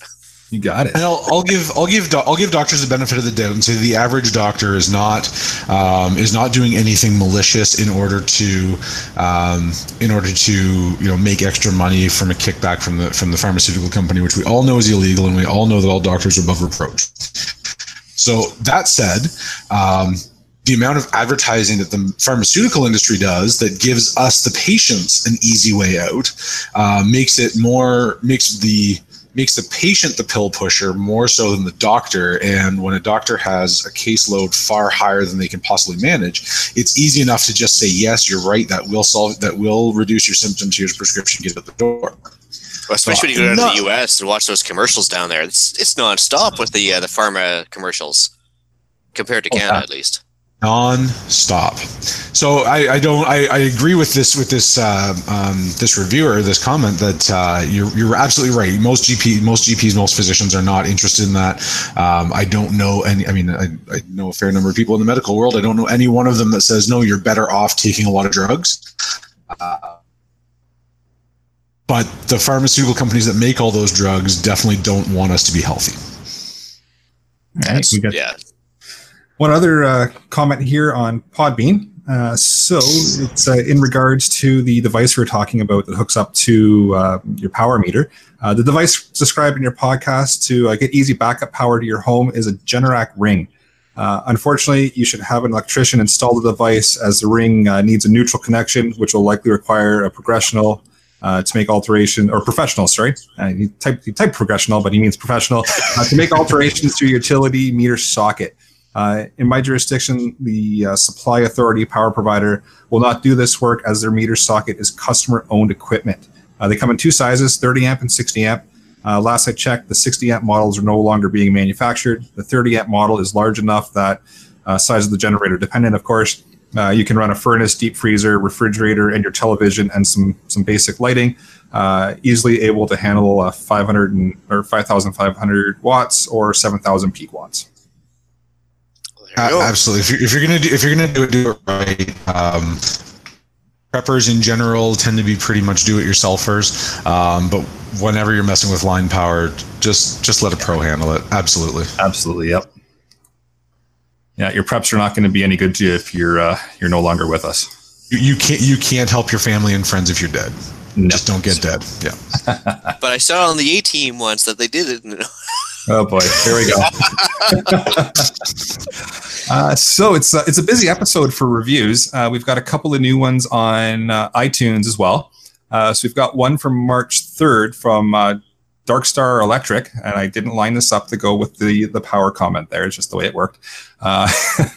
You got it. And I'll, I'll give I'll give I'll give doctors the benefit of the doubt and say the average doctor is not um, is not doing anything malicious in order to um, in order to you know make extra money from a kickback from the from the pharmaceutical company, which we all know is illegal, and we all know that all doctors are above reproach. So that said, um, the amount of advertising that the pharmaceutical industry does that gives us the patients an easy way out uh, makes it more makes the makes the patient the pill pusher more so than the doctor. And when a doctor has a caseload far higher than they can possibly manage it's easy enough to just say yes you're right. That will solve that will reduce your symptoms. Here's prescription. Get out the door well, especially when you go down to the U.S. and watch those commercials down there. It's it's nonstop with the uh, the pharma commercials compared to Canada, at least. Non-stop. So I, I don't. I, I, agree with this with this uh, um, this reviewer this comment that uh, you're you're absolutely right. Most GP most GPs most physicians are not interested in that. Um, I don't know any. I mean, I, I know a fair number of people in the medical world. I don't know any one of them that says no. You're better off taking a lot of drugs. Uh, but the pharmaceutical companies that make all those drugs definitely don't want us to be healthy. Right, we got yeah. One other uh, comment here on Podbean. Uh, so it's uh, in regards to the device we are talking about that hooks up to uh, your power meter. Uh, the device described in your podcast to uh, get easy backup power to your home is a Generac Ring. unfortunately, you should have an electrician install the device as the ring needs a neutral connection, which will likely require a progressional uh, to make alteration or professional. Sorry, uh, he type he type progressional, but he means professional uh, to make alterations to utility meter socket. Uh, in my jurisdiction, the uh, supply authority power provider will not do this work as their meter socket is customer owned equipment. Uh, they come in two sizes 30 amp and 60 amp. last I checked, the 60 amp models are no longer being manufactured. The 30 amp model is large enough that size of the generator dependent, of course, uh, you can run a furnace, deep freezer, refrigerator, and your television, and some some basic lighting. Uh, easily able to handle uh, 500 and, or 5,500 watts or 7,000 peak watts. Well, absolutely. If you're, if you're, gonna do if you're gonna do it, do it right. Um, preppers in general tend to be pretty much do-it-yourselfers, um, but whenever you're messing with line power, just just let a pro handle it. Absolutely. Absolutely. Yep yeah, your preps are not going to be any good to you if you're uh, you're no longer with us. You, you, can't you can't help your family and friends if you're dead. No. Just don't get dead. Yeah. but I saw on the A team once that they did it. oh boy, here we go. uh, so it's uh, it's a busy episode for reviews. Uh, we've got a couple of new ones on uh, iTunes as well. Uh, so we've got one from March third from Dark Star Electric, and I didn't line this up to go with the the power comment there. It's just the way it worked. Uh,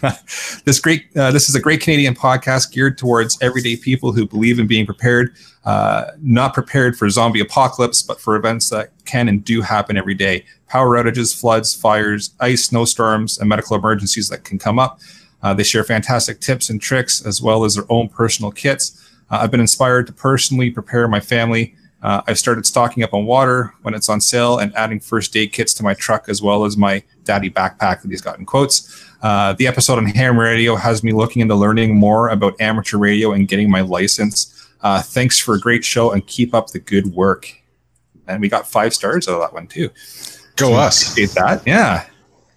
this great uh, this is a great Canadian podcast geared towards everyday people who believe in being prepared, uh, not prepared for zombie apocalypse, but for events that can and do happen every day. Power outages, floods, fires, ice, snowstorms, and medical emergencies that can come up. Uh, they share fantastic tips and tricks as well as their own personal kits. Uh, I've been inspired to personally prepare my family uh, I've started stocking up on water when it's on sale and adding first aid kits to my truck as well as my daddy backpack that he's got in quotes. Uh, the episode on ham radio has me looking into learning more about amateur radio and getting my license. Uh, thanks for a great show and keep up the good work. And we got five stars out of that one too. Go so us. Appreciate that. Yeah.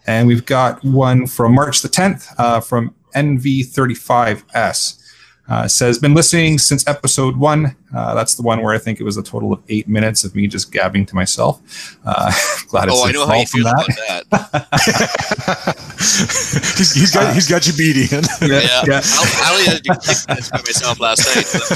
And we've got one from March the 10th uh, from NV35S. Uh, says, been listening since episode one. Uh, that's the one where I think it was a total of eight minutes of me just gabbing to myself. Uh, glad it's oh, I know how you feel that. about that. he's, he's got he's got you beat, Ian. Yeah, yeah. yeah. I, only had to do six by myself last night. So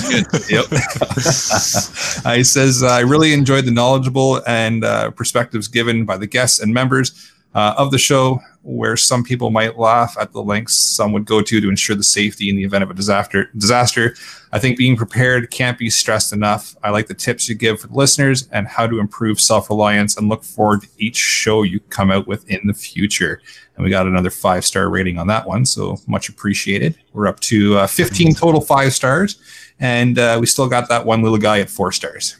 yep. he says, I really enjoyed the knowledgeable and uh, perspectives given by the guests and members uh, of the show. Where some people might laugh at the lengths some would go to to ensure the safety in the event of a disaster. Disaster. I think being prepared can't be stressed enough. I like the tips you give for the listeners and how to improve self reliance, and look forward to each show you come out with in the future. And we got another five star rating on that one, so much appreciated. We're up to uh, 15 total five stars, and uh, we still got that one little guy at four stars.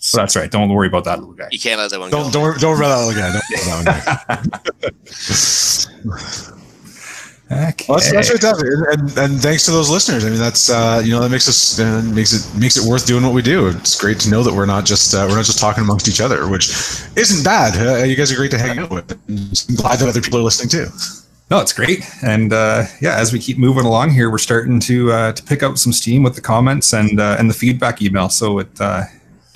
So that's right. Don't worry about that little guy. You can't let that one Don't go. don't don't worry about that little guy. Don't worry about that one guy. Okay. Well, that's, that's right, David. And, and, and thanks to those listeners. I mean, that's uh, you know that makes us uh, makes it makes it worth doing what we do. It's great to know that we're not just uh, we're not just talking amongst each other, which isn't bad. Uh, you guys are great to hang out with. I'm glad that other people are listening too. No, it's great, and uh, yeah, as we keep moving along here, we're starting to uh, to pick up some steam with the comments and uh, and the feedback email. So it uh,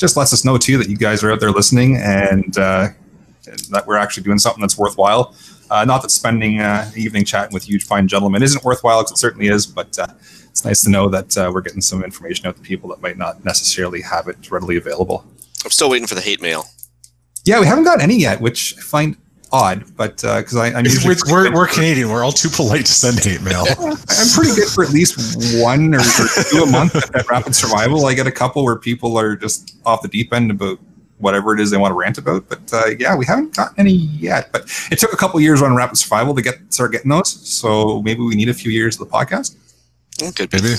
just lets us know too that you guys are out there listening and, uh, that we're actually doing something that's worthwhile. Uh, not that spending uh, evening chatting with you fine gentlemen isn't worthwhile, because it certainly is, but uh, it's nice to know that uh, we're getting some information out to people that might not necessarily have it readily available. I'm still waiting for the hate mail. Yeah, we haven't got any yet, which I find odd, but because I I'm usually It's- we're, we're Canadian. We're all too polite to send hate mail. I'm pretty good for at least one or, or two a month at, at Rapid Survival. I get a couple where people are just off the deep end about whatever it is they want to rant about. But uh, yeah, we haven't gotten any yet. But it took a couple years on Rapid Survival to get start getting those. So maybe we need a few years of the podcast. Could be. Maybe.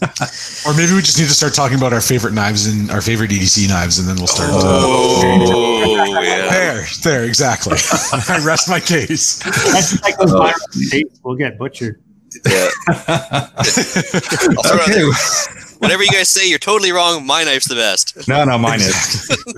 or maybe we just need to start talking about our favorite knives and our favorite EDC knives, and then we'll start. Oh, yeah. There, there, exactly. I rest my case. That's like those oh. viral tapes. We'll get butchered. yeah. I'll throw it out Okay. There. Whatever you guys say, you're totally wrong. My knife's the best. No, no, mine is.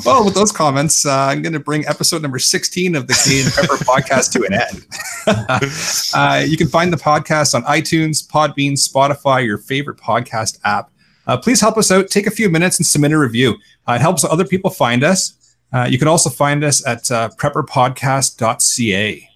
well, with those comments, uh, I'm going to bring episode number 16 of the Canadian Prepper podcast to an end. uh, you can find the podcast on iTunes, Podbean, Spotify, your favorite podcast app. Uh, please help us out. Take a few minutes and submit a review. Uh, it helps other people find us. Uh, you can also find us at uh, prepperpodcast.ca.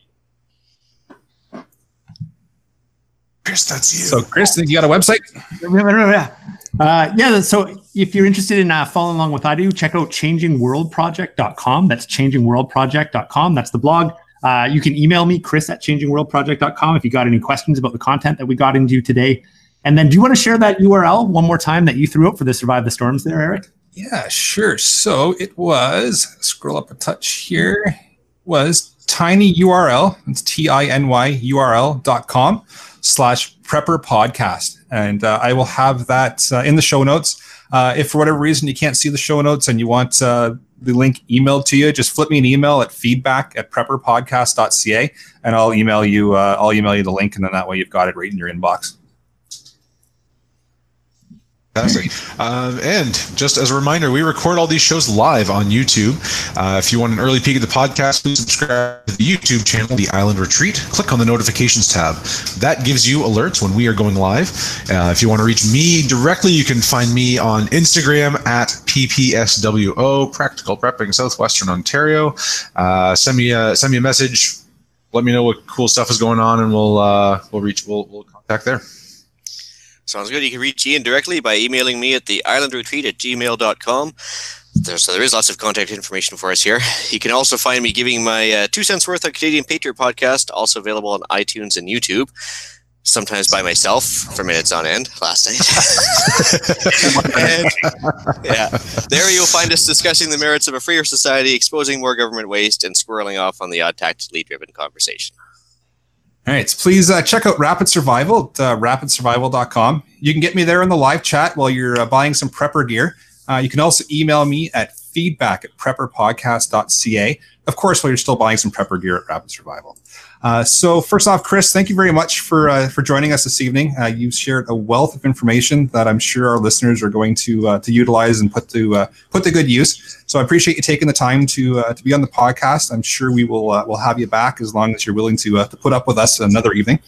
Chris, that's you. So, Chris, you got a website? Yeah. Uh, yeah. So if you're interested in uh, following along with I do, check out changingworldproject.com. That's changingworldproject.com. That's the blog. Uh, you can email me, Chris at changingworldproject.com, if you got any questions about the content that we got into today. And then do you want to share that URL one more time that you threw out for the Survive the Storms there, Eric? Yeah, sure. So it was scroll up a touch here was tiny URL. It's T I N Y URL dot com slash prepper podcast. And uh, I will have that uh, in the show notes. Uh, if for whatever reason you can't see the show notes and you want uh, the link emailed to you, just flip me an email at feedback at prepperpodcast.ca and I'll email you, uh, I'll email you the link and then that way you've got it right in your inbox. Fantastic. Um, and just as a reminder, we record all these shows live on YouTube. Uh, if you want an early peek at the podcast, please subscribe to the YouTube channel, The Island Retreat. Click on the notifications tab. That gives you alerts when we are going live. Uh, if you want to reach me directly, you can find me on Instagram at PPSWO, Practical Prepping Southwestern Ontario. Uh, send me a send me a message. Let me know what cool stuff is going on, and we'll uh, we'll reach we'll, we'll contact there. Sounds good. You can reach Ian directly by emailing me at the islandretreat at gmail.com. There's, so there is lots of contact information for us here. You can also find me giving my uh, two cents worth of Canadian Patriot podcast, also available on iTunes and YouTube. Sometimes by myself for minutes on end. Last night, and, yeah, there you'll find us discussing the merits of a freer society, exposing more government waste, and squirreling off on the odd tactically driven conversation. All right, so please uh, check out Rapid Survival at uh, rapidsurvival.com. You can get me there in the live chat while you're uh, buying some prepper gear. Uh, you can also email me at feedback at prepperpodcast.ca. Of course, while you're still buying some prepper gear at Rapid Survival. Uh, so first off, Chris, thank you very much for uh, for joining us this evening. Uh, you've shared a wealth of information that I'm sure our listeners are going to uh, to utilize and put to uh, put to good use. So I appreciate you taking the time to to be on the podcast. I'm sure we will will have you back as long as you're willing to to put up with us another evening.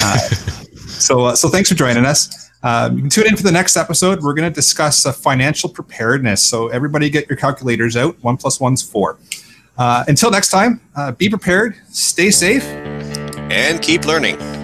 So so thanks for joining us. Um, you can tune in for the next episode. We're going to discuss financial preparedness. So everybody, get your calculators out. One plus one's four. Uh, until next time, uh, be prepared, stay safe. And keep learning.